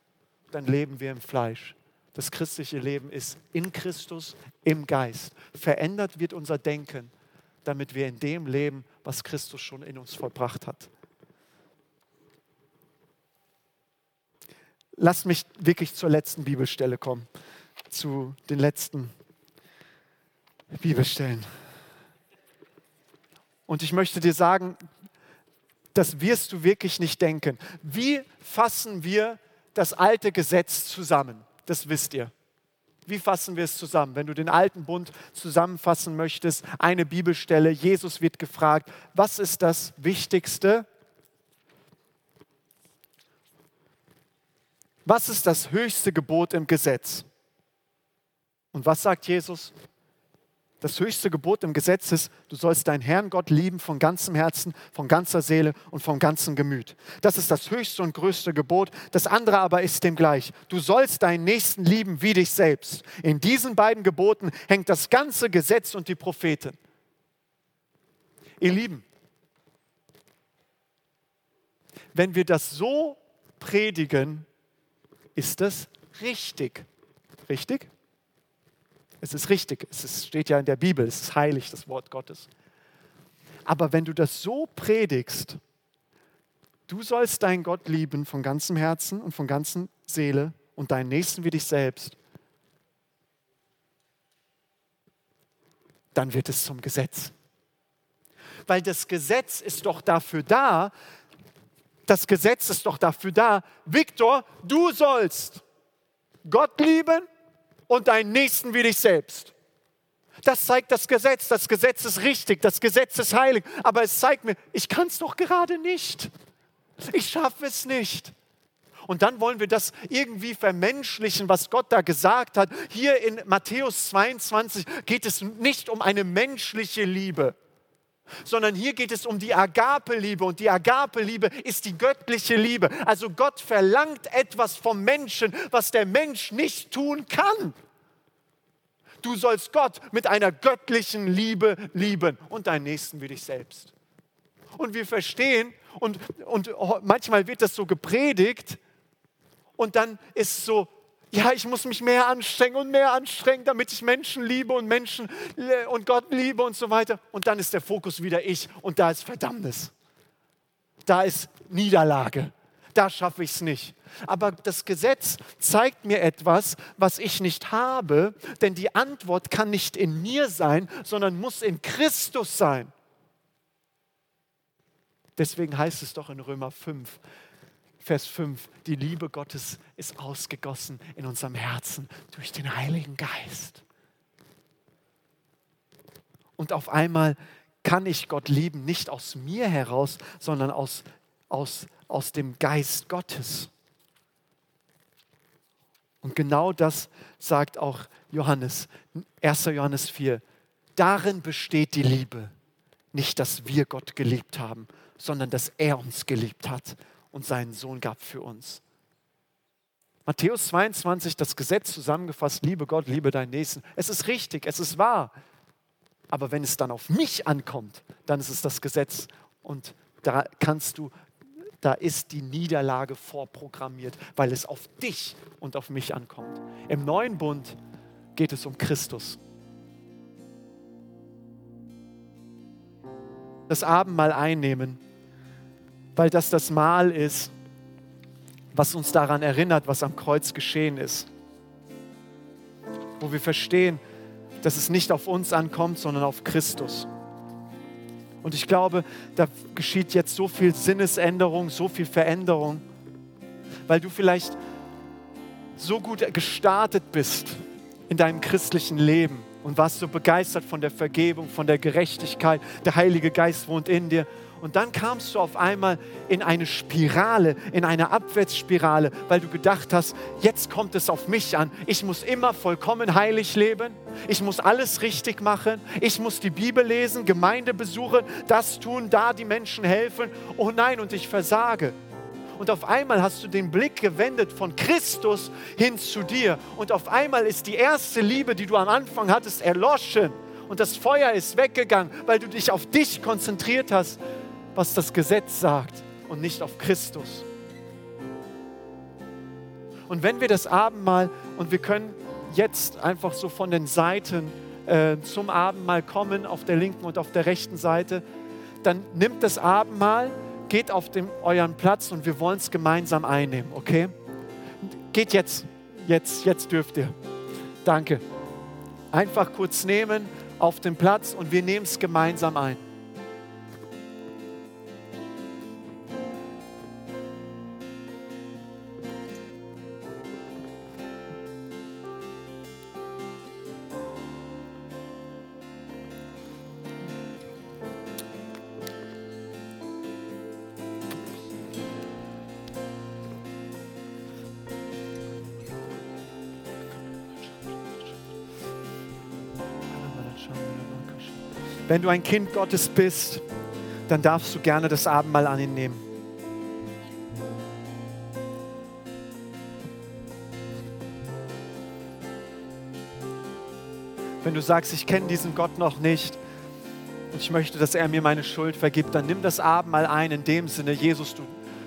dann leben wir im Fleisch. Das christliche Leben ist in Christus, im Geist. Verändert wird unser Denken, damit wir in dem leben, was Christus schon in uns vollbracht hat. Lasst mich wirklich zur letzten Bibelstelle kommen, zu den letzten Bibelstellen. Und ich möchte dir sagen, das wirst du wirklich nicht denken. Wie fassen wir das alte Gesetz zusammen? Das wisst ihr. Wie fassen wir es zusammen? Wenn du den alten Bund zusammenfassen möchtest, eine Bibelstelle, Jesus wird gefragt, was ist das Wichtigste Was ist das höchste Gebot im Gesetz? Und was sagt Jesus? Das höchste Gebot im Gesetz ist, du sollst deinen Herrn Gott lieben von ganzem Herzen, von ganzer Seele und vom ganzen Gemüt. Das ist das höchste und größte Gebot. Das andere aber ist dem gleich. Du sollst deinen Nächsten lieben wie dich selbst. In diesen beiden Geboten hängt das ganze Gesetz und die Propheten. Ihr Lieben, wenn wir das so predigen, ist das richtig. Richtig? Es ist richtig. Es ist, steht ja in der Bibel. Es ist heilig, das Wort Gottes. Aber wenn du das so predigst, du sollst deinen Gott lieben von ganzem Herzen und von ganzer Seele und deinen Nächsten wie dich selbst, dann wird es zum Gesetz. Weil das Gesetz ist doch dafür da, das Gesetz ist doch dafür da, Viktor, du sollst Gott lieben und deinen Nächsten wie dich selbst. Das zeigt das Gesetz. Das Gesetz ist richtig, das Gesetz ist heilig. Aber es zeigt mir, ich kann es doch gerade nicht. Ich schaffe es nicht. Und dann wollen wir das irgendwie vermenschlichen, was Gott da gesagt hat. Hier in Matthäus 22 geht es nicht um eine menschliche Liebe sondern hier geht es um die Agape-Liebe und die Agape-Liebe ist die göttliche Liebe. Also Gott verlangt etwas vom Menschen, was der Mensch nicht tun kann. Du sollst Gott mit einer göttlichen Liebe lieben und deinen Nächsten wie dich selbst. Und wir verstehen, und, und manchmal wird das so gepredigt, und dann ist so, ja, ich muss mich mehr anstrengen und mehr anstrengen, damit ich Menschen liebe und Menschen und Gott liebe und so weiter. Und dann ist der Fokus wieder ich und da ist Verdammnis. Da ist Niederlage. Da schaffe ich es nicht. Aber das Gesetz zeigt mir etwas, was ich nicht habe, denn die Antwort kann nicht in mir sein, sondern muss in Christus sein. Deswegen heißt es doch in Römer 5, Vers 5, die Liebe Gottes ist ausgegossen in unserem Herzen durch den Heiligen Geist. Und auf einmal kann ich Gott lieben, nicht aus mir heraus, sondern aus, aus, aus dem Geist Gottes. Und genau das sagt auch Johannes, 1. Johannes 4. Darin besteht die Liebe. Nicht, dass wir Gott geliebt haben, sondern dass er uns geliebt hat und seinen Sohn gab für uns. Matthäus 22, das Gesetz zusammengefasst, liebe Gott, liebe deinen Nächsten. Es ist richtig, es ist wahr. Aber wenn es dann auf mich ankommt, dann ist es das Gesetz und da kannst du, da ist die Niederlage vorprogrammiert, weil es auf dich und auf mich ankommt. Im neuen Bund geht es um Christus. Das Abendmahl einnehmen weil das das Mahl ist, was uns daran erinnert, was am Kreuz geschehen ist. Wo wir verstehen, dass es nicht auf uns ankommt, sondern auf Christus. Und ich glaube, da geschieht jetzt so viel Sinnesänderung, so viel Veränderung, weil du vielleicht so gut gestartet bist in deinem christlichen Leben und warst so begeistert von der Vergebung, von der Gerechtigkeit. Der Heilige Geist wohnt in dir. Und dann kamst du auf einmal in eine Spirale, in eine Abwärtsspirale, weil du gedacht hast, jetzt kommt es auf mich an. Ich muss immer vollkommen heilig leben. Ich muss alles richtig machen. Ich muss die Bibel lesen, Gemeinde besuchen, das tun, da die Menschen helfen. Oh nein, und ich versage. Und auf einmal hast du den Blick gewendet von Christus hin zu dir. Und auf einmal ist die erste Liebe, die du am Anfang hattest, erloschen. Und das Feuer ist weggegangen, weil du dich auf dich konzentriert hast was das Gesetz sagt und nicht auf Christus. Und wenn wir das Abendmahl, und wir können jetzt einfach so von den Seiten äh, zum Abendmahl kommen, auf der linken und auf der rechten Seite, dann nimmt das Abendmahl, geht auf dem, euren Platz und wir wollen es gemeinsam einnehmen, okay? Geht jetzt, jetzt, jetzt dürft ihr. Danke. Einfach kurz nehmen auf den Platz und wir nehmen es gemeinsam ein. Du ein Kind Gottes bist, dann darfst du gerne das Abendmahl an ihn nehmen. Wenn du sagst, ich kenne diesen Gott noch nicht und ich möchte, dass er mir meine Schuld vergibt, dann nimm das Abendmahl ein in dem Sinne, Jesus, du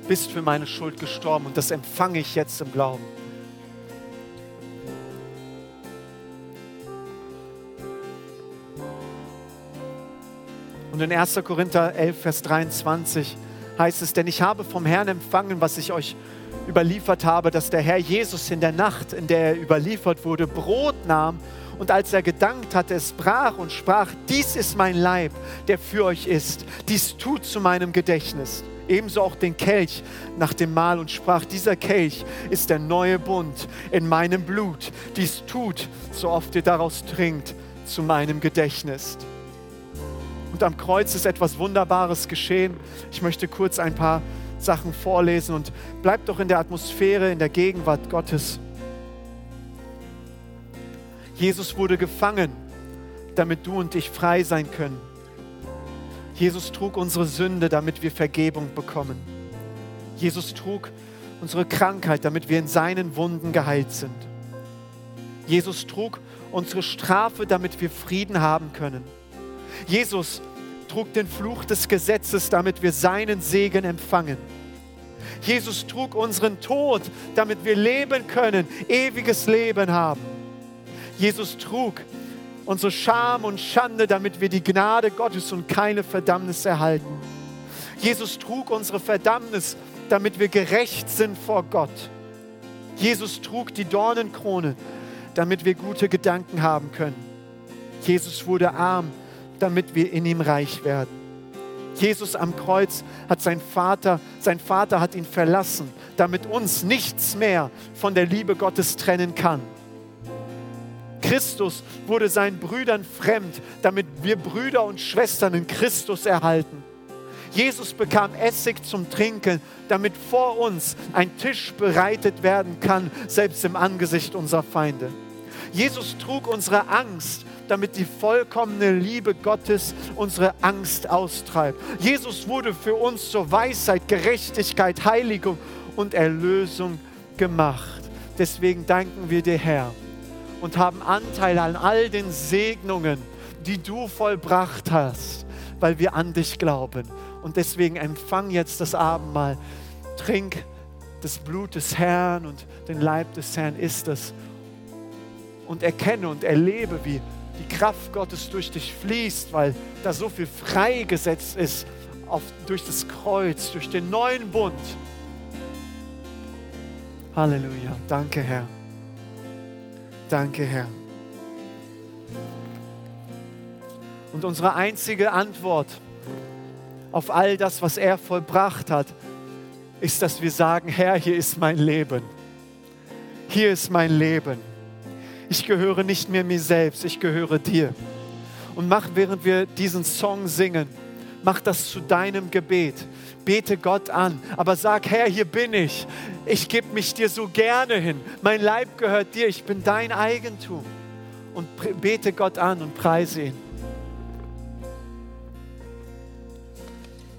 bist für meine Schuld gestorben und das empfange ich jetzt im Glauben. Und in 1. Korinther 11, Vers 23 heißt es, denn ich habe vom Herrn empfangen, was ich euch überliefert habe, dass der Herr Jesus in der Nacht, in der er überliefert wurde, Brot nahm und als er gedankt hatte, es brach und sprach, dies ist mein Leib, der für euch ist, dies tut zu meinem Gedächtnis. Ebenso auch den Kelch nach dem Mahl und sprach, dieser Kelch ist der neue Bund in meinem Blut, dies tut, so oft ihr daraus trinkt, zu meinem Gedächtnis. Und am Kreuz ist etwas Wunderbares geschehen. Ich möchte kurz ein paar Sachen vorlesen und bleibt doch in der Atmosphäre, in der Gegenwart Gottes. Jesus wurde gefangen, damit du und ich frei sein können. Jesus trug unsere Sünde, damit wir Vergebung bekommen. Jesus trug unsere Krankheit, damit wir in seinen Wunden geheilt sind. Jesus trug unsere Strafe, damit wir Frieden haben können. Jesus trug den Fluch des Gesetzes, damit wir seinen Segen empfangen. Jesus trug unseren Tod, damit wir leben können, ewiges Leben haben. Jesus trug unsere Scham und Schande, damit wir die Gnade Gottes und keine Verdammnis erhalten. Jesus trug unsere Verdammnis, damit wir gerecht sind vor Gott. Jesus trug die Dornenkrone, damit wir gute Gedanken haben können. Jesus wurde arm, damit wir in ihm reich werden. Jesus am Kreuz hat sein Vater, sein Vater hat ihn verlassen, damit uns nichts mehr von der Liebe Gottes trennen kann. Christus wurde seinen Brüdern fremd, damit wir Brüder und Schwestern in Christus erhalten. Jesus bekam Essig zum Trinken, damit vor uns ein Tisch bereitet werden kann, selbst im Angesicht unserer Feinde. Jesus trug unsere Angst, damit die vollkommene Liebe Gottes unsere Angst austreibt. Jesus wurde für uns zur Weisheit, Gerechtigkeit, Heiligung und Erlösung gemacht. Deswegen danken wir dir, Herr, und haben Anteil an all den Segnungen, die du vollbracht hast, weil wir an dich glauben. Und deswegen empfang jetzt das Abendmahl, trink das Blut des Herrn und den Leib des Herrn ist es und erkenne und erlebe, wie die Kraft Gottes durch dich fließt, weil da so viel freigesetzt ist auf, durch das Kreuz, durch den neuen Bund. Halleluja. Danke, Herr. Danke, Herr. Und unsere einzige Antwort auf all das, was er vollbracht hat, ist, dass wir sagen, Herr, hier ist mein Leben. Hier ist mein Leben. Ich gehöre nicht mehr mir selbst, ich gehöre dir. Und mach, während wir diesen Song singen, mach das zu deinem Gebet. Bete Gott an, aber sag, Herr, hier bin ich. Ich gebe mich dir so gerne hin. Mein Leib gehört dir, ich bin dein Eigentum. Und bete Gott an und preise ihn.